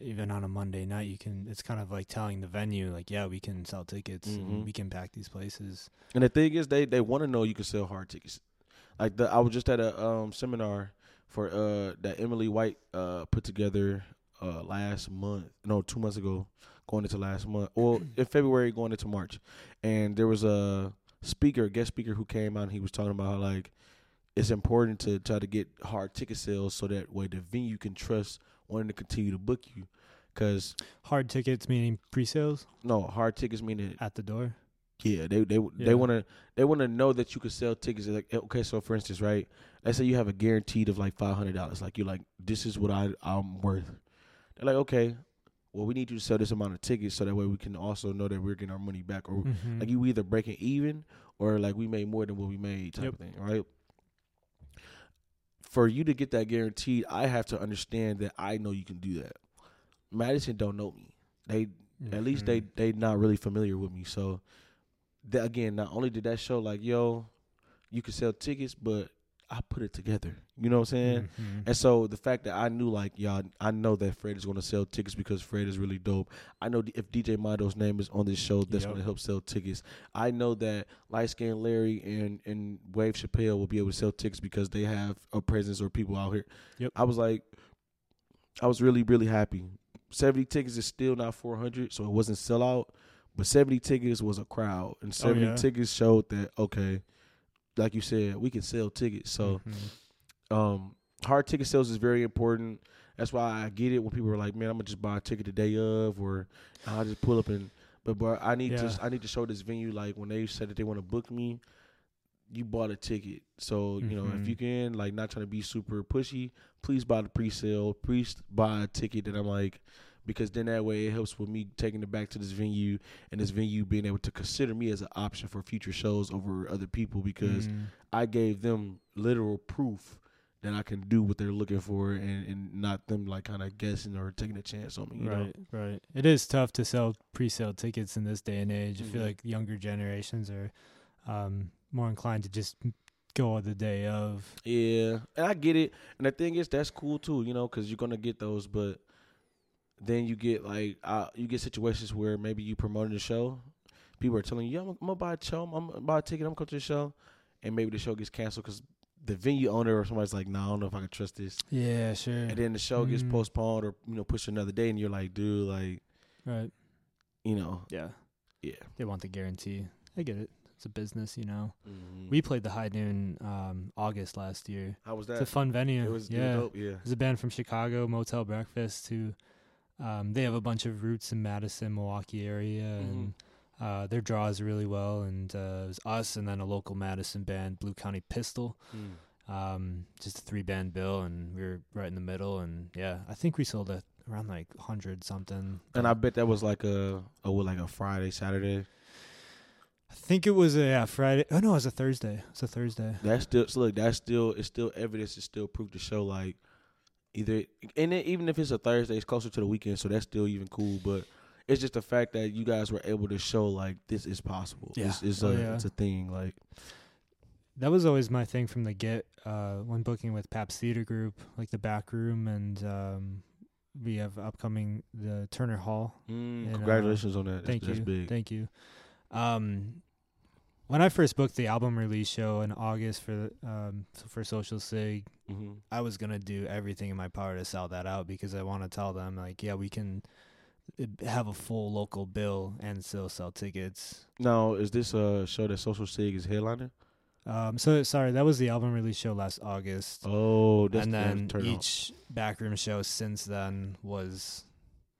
Speaker 1: even on a Monday night, you can. It's kind of like telling the venue, like, yeah, we can sell tickets
Speaker 2: Mhm.
Speaker 1: and we can pack these places.
Speaker 2: And the thing is, they they want to know you can sell hard tickets. Like the I was just at a um seminar for uh that Emily White uh put together uh last month, no two months ago, going into last month, or in February going into March, and there was a speaker, guest speaker who came out and he was talking about how like it's important to try to get hard ticket sales so that way the venue can trust wanting to continue to book you, because
Speaker 1: Hard tickets meaning pre-sales?
Speaker 2: No hard tickets mean that
Speaker 1: at the door.
Speaker 2: Yeah, they they
Speaker 1: Yeah.
Speaker 2: they want to they want to know that you can sell tickets. Like okay, so for instance, right? Let's say you have a guaranteed of like five hundred dollars. Like you're like, this is what I I'm worth. They're like, okay, well we need you to sell this amount of tickets so that way we can also know that we're getting our money back, or
Speaker 1: Mhm.
Speaker 2: like you either breaking even or like we made more than what we made type
Speaker 1: Yep.
Speaker 2: of thing, right? For you to get that guaranteed, I have to understand that I know you can do that. Madison don't know me. They at least they
Speaker 1: Mhm.
Speaker 2: they not really familiar with me. So that again, not only did that show like, yo, you could sell tickets, but I put it together. You know what I'm saying?
Speaker 1: Mhm.
Speaker 2: And so the fact that I knew like y'all, I know that Fred is going to sell tickets because Fred is really dope. I know if DJ Mondo's name is on this show, that's
Speaker 1: Yep.
Speaker 2: going to help sell tickets. I know that Light Skin Larry and and Wave Chappelle will be able to sell tickets because they have a presence or people out here.
Speaker 1: Yep.
Speaker 2: I was like, I was really really happy. Seventy tickets is still not four hundred, so it wasn't sellout. But seventy tickets was a crowd, and seventy
Speaker 1: Oh, yeah.
Speaker 2: tickets showed that okay, like you said, we can sell tickets. So
Speaker 1: Mhm.
Speaker 2: um, hard ticket sales is very important. That's why I get it when people are like, "Man, I'm gonna just buy a ticket the day of," or "I'll just pull up and." But bro, I need
Speaker 1: Yeah.
Speaker 2: to I need to show this venue like when they said that they want to book me, you bought a ticket. So you know if
Speaker 1: Mhm.
Speaker 2: you can like not trying to be super pushy, please buy the pre-sale. Please buy a ticket that I'm like. Because then that way it helps with me taking it back to this venue and this venue being able to consider me as an option for future shows over other people because
Speaker 1: Mhm.
Speaker 2: I gave them literal proof that I can do what they're looking for and, and not them like kind of guessing or taking a chance on me. You
Speaker 1: right, right. It is tough to sell pre-sale tickets in this day and age. I feel
Speaker 2: Mhm.
Speaker 1: like younger generations are um, more inclined to just go on the day of.
Speaker 2: Yeah, and I get it. And the thing is, that's cool too, you know, because you're gonna get those. But then you get like uh, you get situations where maybe you promoting the show, people are telling you, "Yeah, I'm, I'm gonna buy a show. I'm gonna buy a ticket. I'm gonna come to the show," and maybe the show gets canceled because the venue owner or somebody's like, "No, I don't know if I can trust this."
Speaker 1: Yeah, sure.
Speaker 2: And then the show gets
Speaker 1: Mm.
Speaker 2: postponed or you know pushed another day, and you're like, "Dude, like."
Speaker 1: right.
Speaker 2: You know,
Speaker 1: Yeah.
Speaker 2: yeah.
Speaker 1: They want the guarantee. I get it. It's a business, you know.
Speaker 2: Mm-hmm.
Speaker 1: We played the High Noon um, August last year.
Speaker 2: How was that?
Speaker 1: It's a fun venue.
Speaker 2: It was, yeah. it was
Speaker 1: yeah.
Speaker 2: dope. Yeah.
Speaker 1: There's a band from Chicago, Motel Breakfast, who um, they have a bunch of roots in Madison, Milwaukee area, and uh, their draws really well. And uh, it was us, and then a local Madison band, Blue County Pistol.
Speaker 2: Mm.
Speaker 1: Um, just a three band bill, and we were right in the middle. And yeah, I think we sold a around like hundred something.
Speaker 2: And I bet that was like a, a like a Friday, Saturday.
Speaker 1: I think it was a yeah, Friday. Oh no, it was a Thursday. It's a Thursday.
Speaker 2: That's still so look. That's still it's still evidence. It's still proof to show like either and then even if it's a Thursday, it's closer to the weekend, so that's still even cool. But it's just the fact that you guys were able to show like this is possible.
Speaker 1: Yeah.
Speaker 2: it's, it's
Speaker 1: Oh,
Speaker 2: a
Speaker 1: yeah.
Speaker 2: it's a thing. Like
Speaker 1: That was always my thing from the get. Uh, when booking with Pabst Theater Group, like the back room, and um, we have upcoming the Turner Hall.
Speaker 2: mm,
Speaker 1: And, uh,
Speaker 2: congratulations on that.
Speaker 1: Thank
Speaker 2: that's
Speaker 1: you.
Speaker 2: big.
Speaker 1: Thank you. Um, when I first booked the album release show in August for um for Social Sig,
Speaker 2: hmm
Speaker 1: I was gonna do everything in my power to sell that out because I want to tell them like, yeah, we can uh, have a full local bill and still sell tickets.
Speaker 2: Now, is this a show that Social Sig is headlining?
Speaker 1: Um, so sorry, that was the album release show last August,
Speaker 2: Oh,
Speaker 1: and then each backroom show since then was,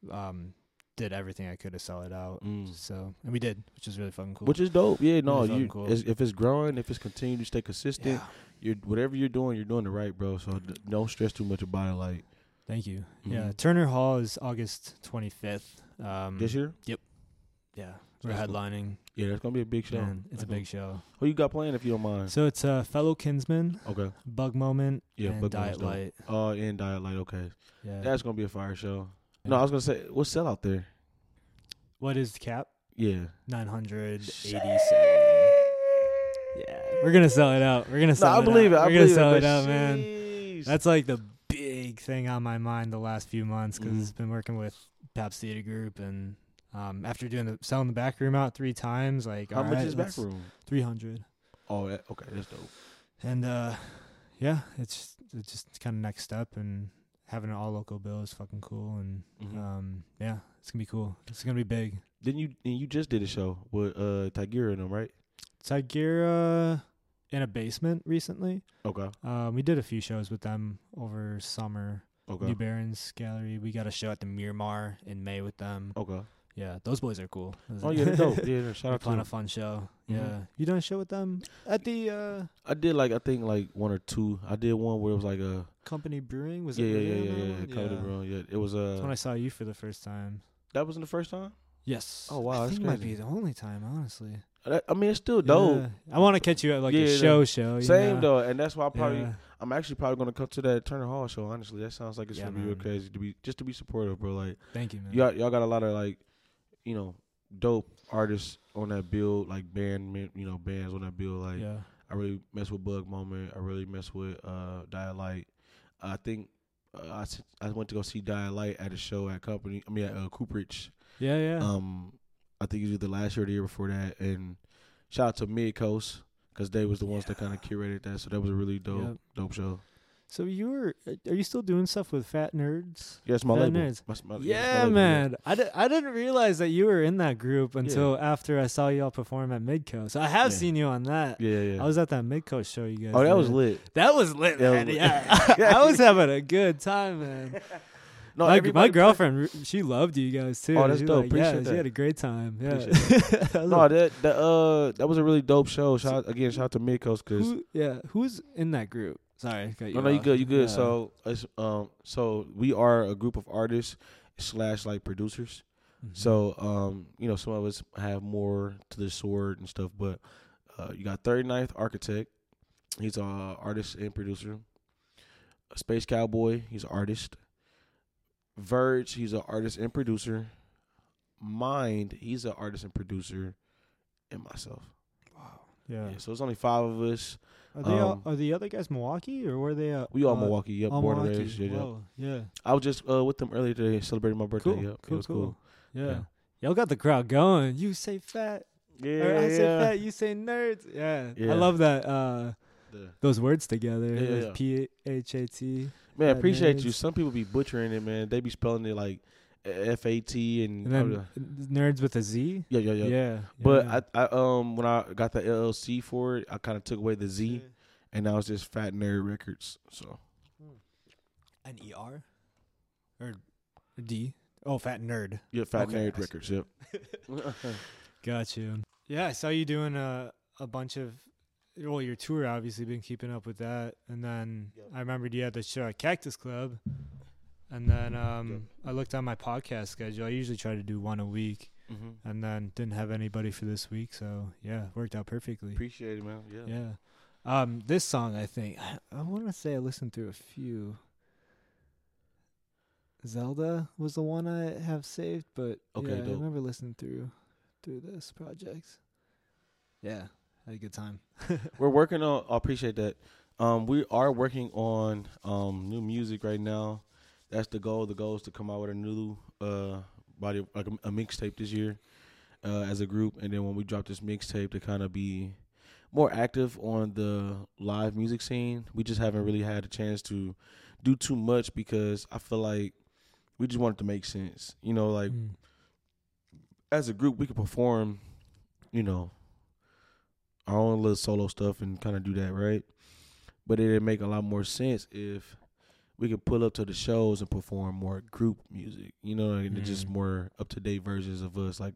Speaker 1: um, did everything I could to sell it out.
Speaker 2: Mm.
Speaker 1: So and we did, which is really fucking cool.
Speaker 2: Which is dope. Yeah, no,
Speaker 1: Really
Speaker 2: you
Speaker 1: cool.
Speaker 2: it's- if it's growing, if it's continuing to stay consistent,
Speaker 1: yeah.
Speaker 2: you're whatever you're doing, you're doing it right, bro. So d- don't stress too much about it. Like
Speaker 1: Thank you. Yeah,
Speaker 2: Mhm.
Speaker 1: Turner Hall is August 25th. Um,
Speaker 2: this year, Yep.
Speaker 1: Yeah, we're
Speaker 2: That's cool.
Speaker 1: headlining.
Speaker 2: yeah, that's gonna be a big show.
Speaker 1: Man, it's a
Speaker 2: That's
Speaker 1: big show.
Speaker 2: Who you got playing if you don't mind?
Speaker 1: So it's uh, Fellow Kinsman,
Speaker 2: Okay,
Speaker 1: Bug Moment,
Speaker 2: yeah,
Speaker 1: and
Speaker 2: Bug
Speaker 1: Diet Light.
Speaker 2: Oh, and Diet Light. Okay,
Speaker 1: Yeah.
Speaker 2: that's gonna be a fire show. No, I was gonna say what's sell out there.
Speaker 1: what is the cap?
Speaker 2: Yeah,
Speaker 1: 987. Yeah, we're gonna sell it out. We're gonna
Speaker 2: no,
Speaker 1: sell
Speaker 2: I
Speaker 1: it
Speaker 2: believe
Speaker 1: out.
Speaker 2: it. I
Speaker 1: We're gonna sell
Speaker 2: it,
Speaker 1: it out, man. That's like the big thing on my mind the last few months because
Speaker 2: Mhm.
Speaker 1: it's been working with Pabst Theater Group and um, after doing the selling the back room out three times, like
Speaker 2: how much
Speaker 1: right,
Speaker 2: is back room?
Speaker 1: 300.
Speaker 2: Oh, that- okay, that's dope.
Speaker 1: And uh, yeah, it's it's just kind of next step, and having an all local bill is fucking cool, and
Speaker 2: Mhm.
Speaker 1: um, yeah, it's gonna be cool. It's gonna be big.
Speaker 2: Then you and you just did a show with uh Tigira and them, right?
Speaker 1: Tigira in a basement recently.
Speaker 2: Okay,
Speaker 1: Um, we did a few shows with them over summer.
Speaker 2: okay,
Speaker 1: New Barons Gallery. We got a show at the Miramar in May with them.
Speaker 2: okay.
Speaker 1: Yeah, those boys are cool.
Speaker 2: Oh yeah, they're dope. Yeah, shout
Speaker 1: we
Speaker 2: out to them.
Speaker 1: a fun show.
Speaker 2: Mhm.
Speaker 1: Yeah, you done a show with them at the uh,
Speaker 2: I did like I think like one or two. I did one where it was like a
Speaker 1: Company Brewing. Was
Speaker 2: yeah
Speaker 1: it?
Speaker 2: yeah yeah yeah yeah, yeah. Comedy Room, yeah. It was
Speaker 1: That's when I
Speaker 2: uh
Speaker 1: saw you for the first time.
Speaker 2: that wasn't the first time.
Speaker 1: Yes.
Speaker 2: Oh, wow,
Speaker 1: I think might be the only time, honestly.
Speaker 2: I mean, it's still dope.
Speaker 1: Yeah. I want to catch you at like
Speaker 2: Yeah,
Speaker 1: a show show.
Speaker 2: Same
Speaker 1: know?
Speaker 2: though, and that's why I probably
Speaker 1: Yeah.
Speaker 2: I'm actually probably gonna come to that Turner Hall show. Honestly, that sounds like it's gonna be real crazy to be just to be supportive, bro. Like
Speaker 1: Thank you, man.
Speaker 2: y'all y'all got a lot of like you know dope artists on that bill, like band you know bands on that bill. Like
Speaker 1: yeah.
Speaker 2: I really mess with Bug Moment. I really mess with uh Light. I think uh, I I went to go see Light at a show at company. I mean at uh, Cooperage.
Speaker 1: Yeah, yeah.
Speaker 2: Um, I think it was either last year or the year before that. And shout out to Mid Coast because they was the ones that kind of curated that. So that was a really dope,
Speaker 1: Yep.
Speaker 2: dope show.
Speaker 1: So you were? Are you still doing stuff with Fat Nerds?
Speaker 2: Yeah, it's my
Speaker 1: Fat
Speaker 2: label.
Speaker 1: Nerds.
Speaker 2: My- it's my
Speaker 1: Yeah,
Speaker 2: label,
Speaker 1: man. I, di- I didn't realize that you were in that group until after I saw y'all perform at Midco. So I have
Speaker 2: Yeah.
Speaker 1: seen you on that.
Speaker 2: Yeah, yeah. yeah.
Speaker 1: I was at that Midco show you guys.
Speaker 2: oh, that was lit.
Speaker 1: That was lit,
Speaker 2: That was
Speaker 1: man.
Speaker 2: lit.
Speaker 1: Yeah, I was having a good time, man.
Speaker 2: No,
Speaker 1: my, my girlfriend, she loved you guys too.
Speaker 2: Oh, that's
Speaker 1: She
Speaker 2: dope.
Speaker 1: Like, yeah,
Speaker 2: Appreciate
Speaker 1: she had a great time. Yeah. I
Speaker 2: No, that that uh that was a really dope show. Shout again, shout out to Mid Coast because
Speaker 1: who, yeah, who's in that group? Sorry, I you
Speaker 2: no, no, you
Speaker 1: off.
Speaker 2: good, you good.
Speaker 1: Yeah.
Speaker 2: So it's um so we are a group of artists slash like producers.
Speaker 1: Mhm.
Speaker 2: So, um, you know, some of us have more to the sword and stuff, but uh, you got 39th Architect. He's a artist and producer. A Space Cowboy, he's an artist. Verge, he's an artist and producer. Mind, he's an artist and producer. And myself.
Speaker 1: wow, yeah.
Speaker 2: Yeah, so it's only five of us.
Speaker 1: Are they all,
Speaker 2: Um,
Speaker 1: are the other guys Milwaukee or were they? Uh,
Speaker 2: We all
Speaker 1: uh,
Speaker 2: Milwaukee, yep,
Speaker 1: all
Speaker 2: born and
Speaker 1: Milwaukee.
Speaker 2: raised. Yeah, yeah.
Speaker 1: Whoa, yeah.
Speaker 2: I was just uh, with them earlier today celebrating my birthday.
Speaker 1: Cool,
Speaker 2: Yep,
Speaker 1: cool,
Speaker 2: it was
Speaker 1: cool.
Speaker 2: cool.
Speaker 1: Yeah.
Speaker 2: Yeah.
Speaker 1: Y'all got the crowd going. You say fat,
Speaker 2: Yeah,
Speaker 1: or I say fat. You say nerds. Yeah,
Speaker 2: Yeah.
Speaker 1: I love that. Uh,
Speaker 2: The-
Speaker 1: those words together.
Speaker 2: Yeah, yeah, yeah.
Speaker 1: P H A T.
Speaker 2: Man,
Speaker 1: Yeah,
Speaker 2: appreciate you. Some people be butchering it, man. They be spelling it like F A T and,
Speaker 1: And then nerds with a Z.
Speaker 2: yeah, yeah, yeah.
Speaker 1: Yeah.
Speaker 2: But
Speaker 1: yeah.
Speaker 2: I, I, um, when I got the LLC for it, I kind of took away the Z, and now it's just Fat Nerd Records. So
Speaker 1: an E R or a D. Oh, fat nerd.
Speaker 2: yeah, Fat
Speaker 1: Okay,
Speaker 2: Nerd Records. Yep.
Speaker 1: Got you. Yeah, I saw you doing a a bunch of well, your tour obviously been keeping up with that, and then
Speaker 2: Yep.
Speaker 1: I remembered you had the show at Cactus Club. And then um, I looked on my podcast schedule. I usually try to do one a week,
Speaker 2: Mm-hmm.
Speaker 1: and then didn't have anybody for this week, so yeah, worked out perfectly.
Speaker 2: Appreciate it, man. Yeah.
Speaker 1: Yeah. Um, this song, I think, I, I want to say I listened through a few. Zelda was the one I have saved, but
Speaker 2: Okay,
Speaker 1: yeah, I remember listening through through this project. Yeah, had a good time.
Speaker 2: We're working on. I appreciate that. Um, we are working on um new music right now. That's the goal. The goal is to come out with a new uh body like a, a mixtape this year, uh, as a group, and then when we drop this mixtape, to kind of be more active on the live music scene. We just haven't really had a chance to do too much because I feel like we just want it to make sense. You know, like
Speaker 1: Mm.
Speaker 2: as a group, we could perform, you know, our own little solo stuff and kind of do that, right? But it'd make a lot more sense if we could pull up to the shows and perform more group music, you know, and it's just more up to date versions of us, like,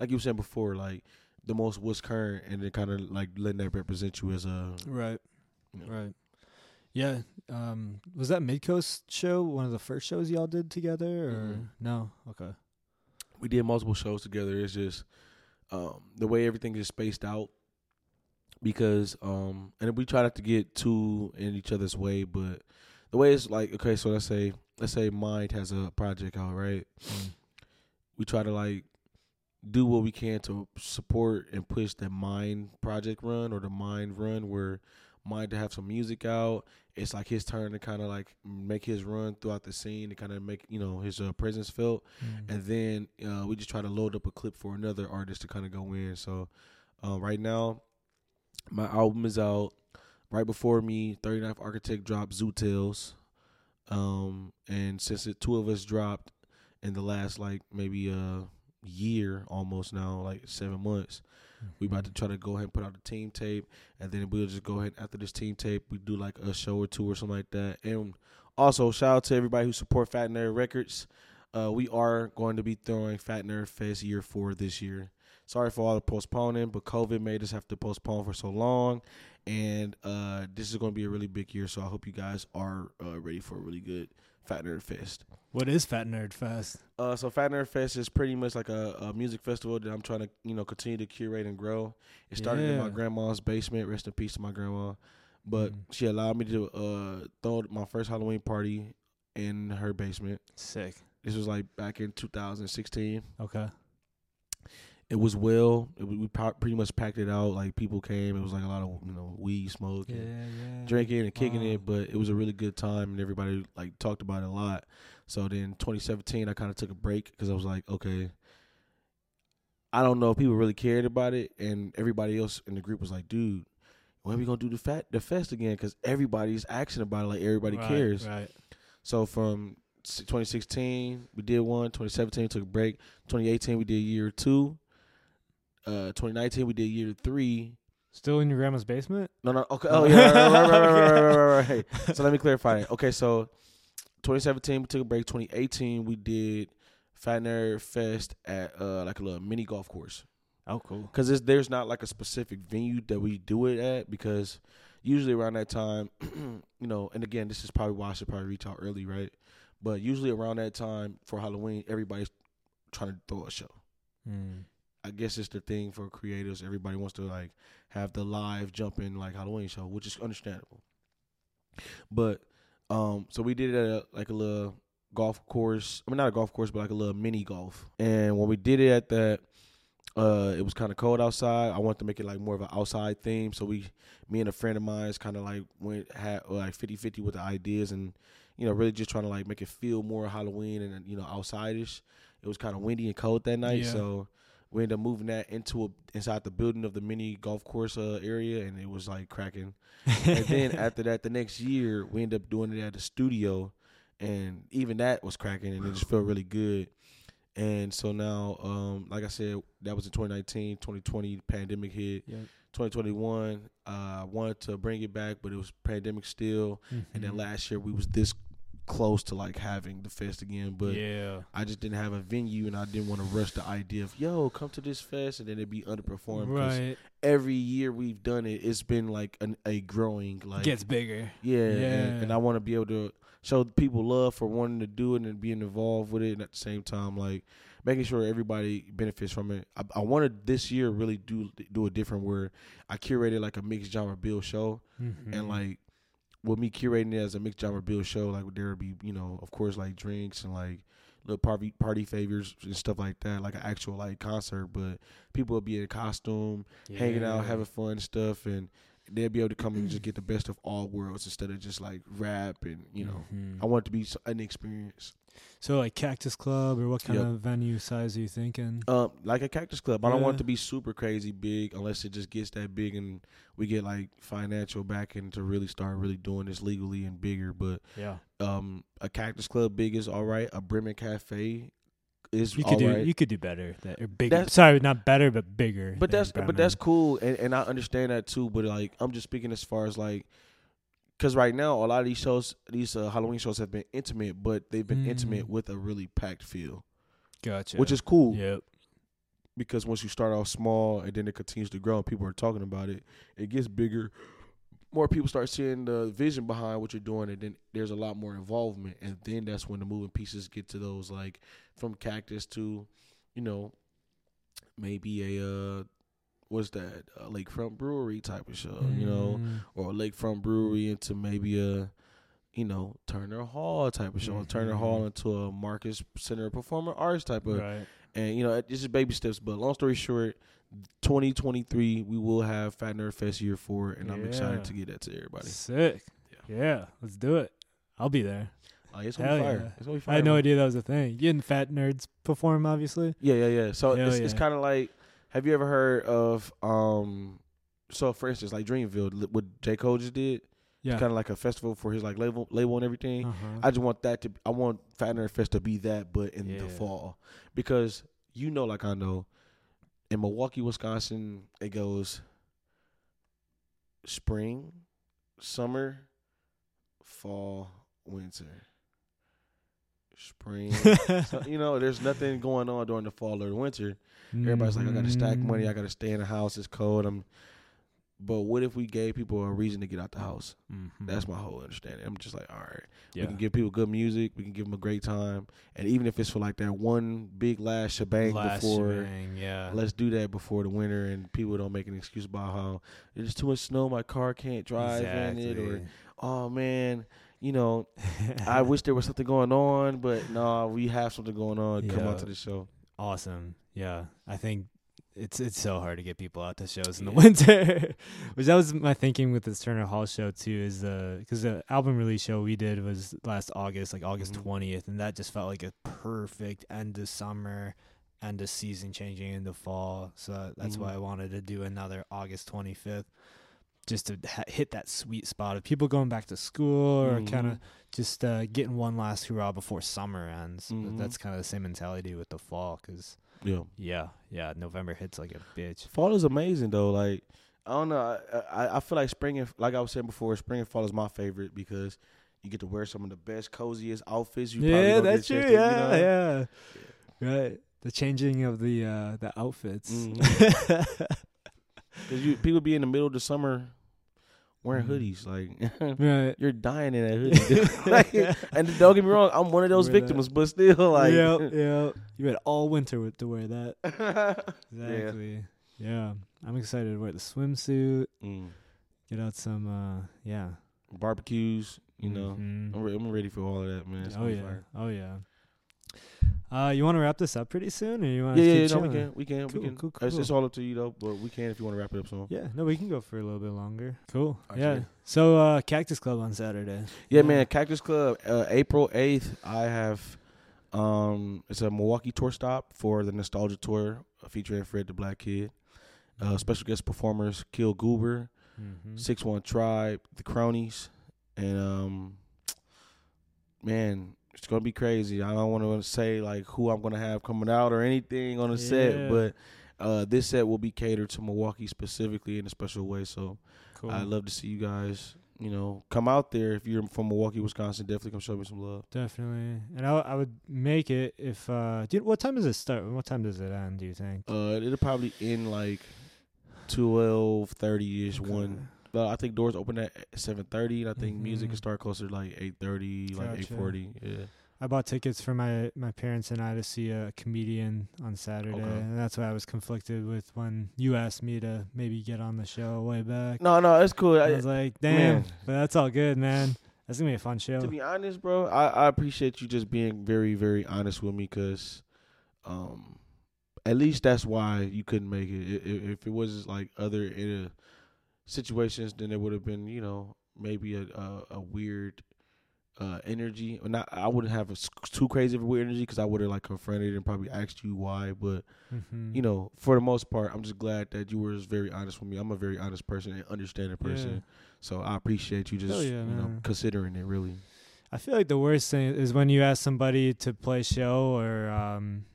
Speaker 2: like you were saying before, like the most what's current, and then kind of like letting that represent you as a
Speaker 1: Right.
Speaker 2: you know,
Speaker 1: Right. Yeah. Um, was that Midcoast show one of the first shows y'all did together, or
Speaker 2: Mhm.
Speaker 1: no? Okay.
Speaker 2: we did multiple shows together. It's just um, the way everything is spaced out because um, and we try not to get too in each other's way, but the way it's like okay, so let's say let's say Mind has a project out, right?
Speaker 1: Mm.
Speaker 2: We try to like do what we can to support and push the Mind project run or the Mind run where Mind to have some music out. It's like his turn to kind of like make his run throughout the scene to kind of make you know his uh, presence felt
Speaker 1: Mm.
Speaker 2: and then uh, we just try to load up a clip for another artist to kind of go in. So uh, right now, my album is out. Right before me, 39th Architect dropped Zoo Tales. Um, and since it, two of us dropped in the last like maybe a year almost now, like seven months, we about to try to go ahead and put out a team tape, and then we'll just go ahead after this team tape, we do like a show or two or something like that. And also shout out to everybody who support Fat Nerd Records. Uh, we are going to be throwing Fat Nerd Fest year four this year. Sorry for all the postponing, but COVID made us have to postpone for so long, and uh, this is going to be a really big year. So I hope you guys are uh, ready for a really good Fat Nerd Fest.
Speaker 1: What is Fat Nerd Fest?
Speaker 2: Uh, so Fat Nerd Fest is pretty much like a, a music festival that I'm trying to, you know, continue to curate and grow. It started in my grandma's basement. Rest in peace to my grandma. But
Speaker 1: Mm.
Speaker 2: she allowed me to uh, throw my first Halloween party in her basement.
Speaker 1: Sick.
Speaker 2: This was like back in 2016.
Speaker 1: Okay.
Speaker 2: It was well. It, we pretty much packed it out. Like people came. It was like a lot of you know weed smoke,
Speaker 1: Yeah,
Speaker 2: and
Speaker 1: yeah.
Speaker 2: drinking and kicking
Speaker 1: Wow.
Speaker 2: it. But it was a really good time, and everybody like talked about it a lot. So then 2017, I kind of took a break because I was like, okay, I don't know if people really cared about it, and everybody else in the group was like, dude, when are we gonna do the fat the fest again? Because everybody's asking about it, like everybody
Speaker 1: Right,
Speaker 2: cares.
Speaker 1: Right.
Speaker 2: So from 2016, we did one. 2017, took a break. 2018, we did year two. Uh, 2019, we did year three.
Speaker 1: Still in your grandma's basement?
Speaker 2: No, no. Okay. Oh yeah. Right, right, right, right, right, right, right, right, right. So let me clarify. Okay, so 2017 we took a break. 2018 we did Fat Nerd Fest at uh like a little mini golf course.
Speaker 1: Oh, cool.
Speaker 2: Because there's not like a specific venue that we do it at because usually around that time, you know, and again, this is probably why I should probably reach out early, right? But usually around that time for Halloween, everybody's trying to throw a show.
Speaker 1: Mm.
Speaker 2: I guess it's the thing for creators. Everybody wants to like have the live jumping like Halloween show, which is understandable. But um, so we did it at a, like a little golf course. I mean, not a golf course, but like a little mini golf. And when we did it at that, uh, it was kind of cold outside. I wanted to make it like more of an outside theme. So we, me and a friend of mine's kind of like went had like 50-50 with the ideas and you know really just trying to like make it feel more Halloween and you know outside-ish. It was kind of windy and cold that night,
Speaker 1: Yeah.
Speaker 2: so we ended up moving that into a inside the building of the mini golf course uh, area, and it was like cracking. and then after that, the next year, we ended up doing it at the studio, and even that was cracking, and it just felt really good. And so now, um, like I said, that was in 2019, 2020, pandemic hit.
Speaker 1: Yep.
Speaker 2: 2021, uh, I wanted to bring it back, but it was pandemic still. And then last year, we was this close to like having the fest again, but
Speaker 1: yeah.
Speaker 2: I just didn't have a venue, and I didn't want to rush the idea of yo, come to this fest, and then it'd be underperformed.
Speaker 1: Right.
Speaker 2: Every year we've done it, it's been like an, a growing like
Speaker 1: Gets bigger.
Speaker 2: yeah,
Speaker 1: Yeah.
Speaker 2: And, and I want to be able to show people love for wanting to do it and being involved with it, and at the same time, like making sure everybody benefits from it. I, I wanted this year really do do a different where I curated like a mixed genre bill show,
Speaker 1: Mhm.
Speaker 2: and like with me curating it as a mixed genre bill show, like there would be you know of course like drinks and like little party party favors and stuff like that, like an actual like concert, but people would be in costume, hanging out, having fun and stuff, and they'd be able to come and just get the best of all worlds instead of just like rap and you know.
Speaker 1: Mhm.
Speaker 2: I want it to be an experience,
Speaker 1: So like Cactus Club or what kind
Speaker 2: Yep.
Speaker 1: of venue size are you thinking?
Speaker 2: um, like a Cactus Club. I don't want it to be super crazy big unless it just gets that big and we get like financial backing to really start really doing this legally and bigger. But
Speaker 1: Yeah.
Speaker 2: um, a Cactus Club big is all right. A Bremen Cafe is
Speaker 1: You
Speaker 2: all
Speaker 1: could do
Speaker 2: right.
Speaker 1: you could do better that or bigger.
Speaker 2: That's-
Speaker 1: Sorry, not better but bigger.
Speaker 2: But that's but that's cool, and, and I understand that too. But like, I'm just speaking as far as like, because right now a lot of these shows, these uh, Halloween shows have been intimate, but they've been intimate
Speaker 1: Mm.
Speaker 2: with a really packed feel,
Speaker 1: gotcha.
Speaker 2: which is cool.
Speaker 1: Yep.
Speaker 2: Because once you start off small and then it continues to grow and people are talking about it, it gets bigger. More people start seeing the vision behind what you're doing, and then there's a lot more involvement, and then that's when the moving pieces get to those like from Cactus to, you know, maybe a uh, what's that a lakefront brewery type of show, you know,
Speaker 1: Mm.
Speaker 2: or a lakefront brewery into maybe a, you know, Turner Hall type of show, Turner Hall
Speaker 1: Mhm.
Speaker 2: into a Marcus Center Performing Arts type of,
Speaker 1: right.
Speaker 2: and you know, this is baby steps. But long story short, 2023 we will have Fat Nerd Fest year four, and I'm excited to get that to everybody.
Speaker 1: Sick. Yeah. let's do it. I'll be there.
Speaker 2: Like, it's gonna
Speaker 1: Hell
Speaker 2: be fire.
Speaker 1: yeah.
Speaker 2: It's gonna be fire.
Speaker 1: I had no idea that was a thing. You and fat nerds perform, obviously.
Speaker 2: Yeah, yeah, yeah. So
Speaker 1: Hell
Speaker 2: it's, it's kind of like, have you ever heard of, um, so for instance, like Dreamville, what J Cole just did,
Speaker 1: Yeah.
Speaker 2: kind of like a festival for his like label, label and everything.
Speaker 1: uh-huh.
Speaker 2: I just want that to, I want Fat Nerd Fest to be that, but in
Speaker 1: Yeah.
Speaker 2: the fall, because you know, like I know, in Milwaukee, Wisconsin, it goes spring, summer, fall, winter. Spring, so, you know, there's nothing going on during the fall or the winter. Everybody's like, I gotta stack money, I
Speaker 1: Mm.
Speaker 2: gotta stay in the house, it's cold. I'm but what if we gave people a reason to get out the house?
Speaker 1: Mhm.
Speaker 2: That's my whole understanding. I'm just like, all right,
Speaker 1: yeah.
Speaker 2: we can give people good music, we can give them a great time, and even if it's for like that one big last shebang
Speaker 1: Last
Speaker 2: before,
Speaker 1: shebang, yeah.
Speaker 2: let's do that before the winter, and people don't make an excuse about how there's too much snow, my car can't drive in it, or oh man, you know, I wish there was something going on, but no, we have something going on. Come
Speaker 1: Yeah.
Speaker 2: out to the show.
Speaker 1: awesome. Yeah, I think it's it's so hard to get people out to shows in the
Speaker 2: Yeah.
Speaker 1: winter. Which that was my thinking with this Turner Hall show too. Is the because the album release show we did was last August, like August
Speaker 2: Mhm.
Speaker 1: 20th, and that just felt like a perfect end of summer, end of season changing into fall. So that's
Speaker 2: Mhm.
Speaker 1: why I wanted to do another August 25th. Just to ha- hit that sweet spot of people going back to school or kind of just uh, getting one last hurrah before summer ends. But
Speaker 2: Mhm.
Speaker 1: that's kind of the same mentality with the fall, because
Speaker 2: yeah.
Speaker 1: yeah, yeah, November hits like a bitch.
Speaker 2: Fall is amazing though. Like I don't know. I, I I feel like spring and like I was saying before, spring and fall is my favorite because you get to wear some of the best, coziest outfits you
Speaker 1: yeah,
Speaker 2: don't get a
Speaker 1: that's true. Yeah,
Speaker 2: you know?
Speaker 1: yeah, right. The changing of the uh the outfits.
Speaker 2: Mhm. Because you people be in the middle of the summer wearing
Speaker 1: Mhm.
Speaker 2: hoodies, like
Speaker 1: right.
Speaker 2: you're dying in that hoodie. like, and don't get me wrong, I'm one of those
Speaker 1: Wear that.
Speaker 2: victims, but still, like,
Speaker 1: yep, yep. You had all winter with to wear that. Exactly. Yeah. I'm excited to wear the swimsuit.
Speaker 2: Mm.
Speaker 1: Get out some. uh Yeah.
Speaker 2: barbecues. You know,
Speaker 1: Mhm.
Speaker 2: I'm, re- I'm ready for all of that, man. It's
Speaker 1: Oh yeah.
Speaker 2: fire.
Speaker 1: Oh yeah. Uh, you want to wrap this up pretty soon, or you want
Speaker 2: Yeah,
Speaker 1: to
Speaker 2: yeah, no, we can, we can,
Speaker 1: Cool,
Speaker 2: we can.
Speaker 1: cool,
Speaker 2: It's,
Speaker 1: cool.
Speaker 2: it's all up to you though, but we can if you want to wrap it up soon.
Speaker 1: Yeah, no, we can go for a little bit longer. Cool. Yeah. So, uh, Cactus Club on Saturday.
Speaker 2: Yeah, man. Cactus Club, uh, April eighth. I have, um, it's a Milwaukee tour stop for the Nostalgia Tour uh, featuring Fred the Black Kid. Uh, special guest performers: Kill Goober,
Speaker 1: Mm-hmm.
Speaker 2: Six One Tribe, The Cronies, and um, man, it's gonna be crazy. I don't want to say like who I'm gonna have coming out or anything on the
Speaker 1: Yeah.
Speaker 2: set, but uh, this set will be catered to Milwaukee specifically in a special way. So
Speaker 1: Cool.
Speaker 2: I'd love to see you guys. You know, come out there if you're from Milwaukee, Wisconsin. Definitely come show me some love.
Speaker 1: Definitely, and I would make it if. uh you, What time does it start? What time does it end? Do you think?
Speaker 2: Uh, it'll probably end like twelve thirty ish one. Uh, I think doors open at seven thirty, and I think music
Speaker 1: Mhm.
Speaker 2: can start closer to like eight thirty, like eight forty. Yeah.
Speaker 1: I bought tickets for my my parents and I to see a comedian on Saturday,
Speaker 2: Okay.
Speaker 1: and that's why I was conflicted with when you asked me to maybe get on the show way back.
Speaker 2: No, no, it's cool.
Speaker 1: I
Speaker 2: I,
Speaker 1: was like, damn,
Speaker 2: man.
Speaker 1: but that's all good, man. That's gonna be a fun show.
Speaker 2: to be honest, bro, I, I appreciate you just being very, very honest with me, cause, um, at least that's why you couldn't make it. I- i- If it was like other situations, then it would have been, you know, maybe a a, a weird uh, energy. Or not, I wouldn't have a too crazy of a weird energy because I would have like confronted and probably asked you why. But
Speaker 1: Mhm.
Speaker 2: you know, for the most part, I'm just glad that you were very honest with me. I'm a very honest person and understanding person.
Speaker 1: Yeah.
Speaker 2: So I appreciate you just
Speaker 1: yeah,
Speaker 2: you know
Speaker 1: man.
Speaker 2: considering it really.
Speaker 1: I feel like the worst thing is when you ask somebody to play show or um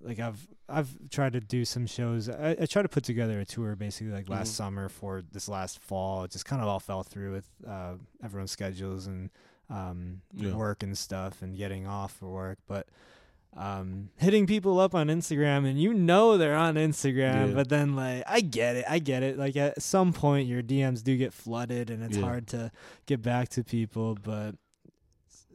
Speaker 1: like I've I've tried to do some shows. I, I tried to put together a tour basically like last
Speaker 2: Mhm.
Speaker 1: summer for this last fall. It just kind of all fell through with uh everyone's schedules and um
Speaker 2: Yeah.
Speaker 1: work and stuff and getting off for work. But um hitting people up on Instagram and you know they're on Instagram,
Speaker 2: Yeah.
Speaker 1: but then like I get it, I get it. Like at some point your DMs do get flooded and it's
Speaker 2: Yeah.
Speaker 1: hard to get back to people, but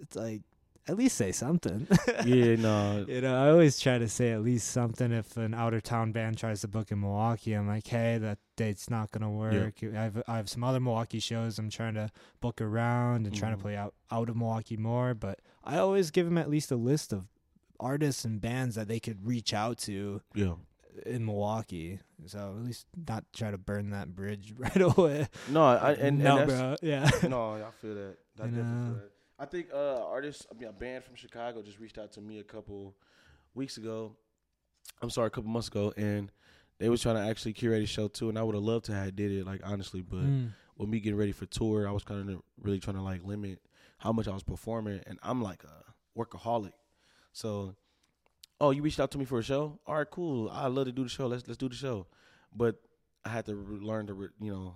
Speaker 1: it's like at least say something.
Speaker 2: yeah, no,
Speaker 1: You know, I always try to say at least something if an out of town band tries to book in Milwaukee. I'm like, hey, that date's not gonna work. I have I have some other Milwaukee shows I'm trying to book around and trying to
Speaker 2: Mhm.
Speaker 1: play out out of Milwaukee more. But I always give them at least a list of artists and bands that they could reach out to
Speaker 2: yeah.
Speaker 1: in Milwaukee. So at least not try to burn that bridge right away.
Speaker 2: No, I and,
Speaker 1: no,
Speaker 2: and
Speaker 1: bro, yeah.
Speaker 2: no, I feel that. I
Speaker 1: You
Speaker 2: definitely
Speaker 1: know?
Speaker 2: feel that. I think uh artists, I mean a band from Chicago just reached out to me a couple weeks ago. I'm sorry, a couple months ago, and they was trying to actually curate a show too, and I would have loved to have did it, like honestly, but
Speaker 1: Mm.
Speaker 2: with me getting ready for tour, I was kind of really trying to like limit how much I was performing, and I'm like a workaholic, so. Oh, you reached out to me for a show? All right, cool. I love to do the show. Let's let's do the show. But I had to re- learn to, re- you know,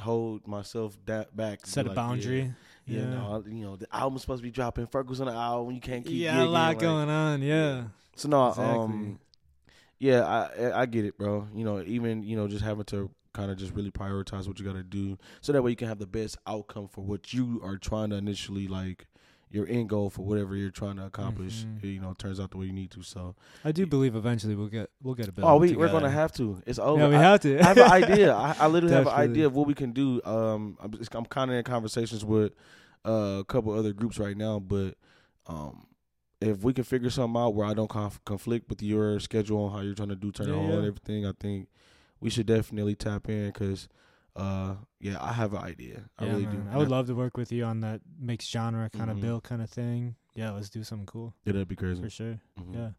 Speaker 2: hold myself da- back.
Speaker 1: Set a
Speaker 2: like,
Speaker 1: boundary.
Speaker 2: Yeah, no, I- you know, the album's supposed to be dropping. Ferguson on the album. You can't keep.
Speaker 1: Yeah, a lot
Speaker 2: like-
Speaker 1: going on. Yeah.
Speaker 2: So no,
Speaker 1: Exactly.
Speaker 2: um, yeah, I I get it, bro. You know, even you know, just having to kind of just really prioritize what you got to do, so that way you can have the best outcome for what you are trying to initially like. Your end goal for whatever you're trying to accomplish,
Speaker 1: Mhm.
Speaker 2: you know, turns out the way you need to. So,
Speaker 1: I do believe eventually we'll get we'll get a bill.
Speaker 2: oh, we we're gonna have to. It's over.
Speaker 1: Yeah, we
Speaker 2: I-
Speaker 1: have to.
Speaker 2: I have an idea. I, I literally have an idea of what we can do. Um, I'm, I'm kind of in conversations with uh, a couple other groups right now, but um, if we can figure something out where I don't conf- conflict with your schedule on how you're trying to do turn
Speaker 1: Yeah,
Speaker 2: hall and everything, I think we should definitely tap in because, uh, yeah, I have an idea. I
Speaker 1: yeah,
Speaker 2: really
Speaker 1: man.
Speaker 2: do.
Speaker 1: I
Speaker 2: And
Speaker 1: would love to work with you on that mixed genre kind
Speaker 2: Mhm.
Speaker 1: of bill kind of thing. Yeah, let's do something cool
Speaker 2: Yeah, that'd be crazy.
Speaker 1: for sure.
Speaker 2: Mhm.
Speaker 1: Yeah.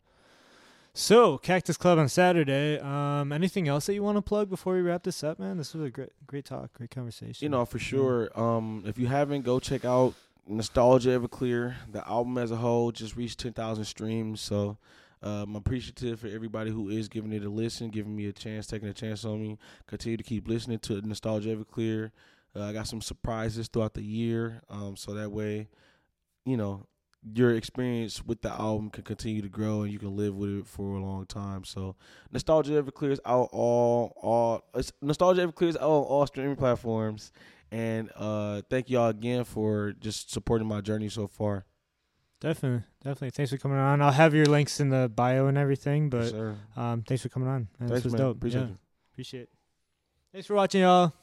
Speaker 1: So, Cactus Club on Saturday. Um, anything else that you want to plug before we wrap this up, man? This was a great, great talk, great conversation.
Speaker 2: You know, for sure. Um, if you haven't, go check out Nostalgia Everclear. The album as a whole just reached ten thousand streams. So I'm appreciative for everybody who is giving it a listen, giving me a chance, taking a chance on me. Continue to keep listening to Nostalgia Everclear. Uh, I got some surprises throughout the year, um, so that way, you know, your experience with the album can continue to grow and you can live with it for a long time. So Nostalgia Everclear is out all all Nostalgia Everclear is out on all streaming platforms. And uh thank y'all again for just supporting my journey so far.
Speaker 1: Definitely, definitely. Thanks for coming on. I'll have your links in the bio and everything, but
Speaker 2: sir.
Speaker 1: um, thanks for coming on. Man,
Speaker 2: Thanks,
Speaker 1: this was
Speaker 2: man.
Speaker 1: dope.
Speaker 2: Appreciate
Speaker 1: Yeah. Appreciate it. Thanks for watching, y'all.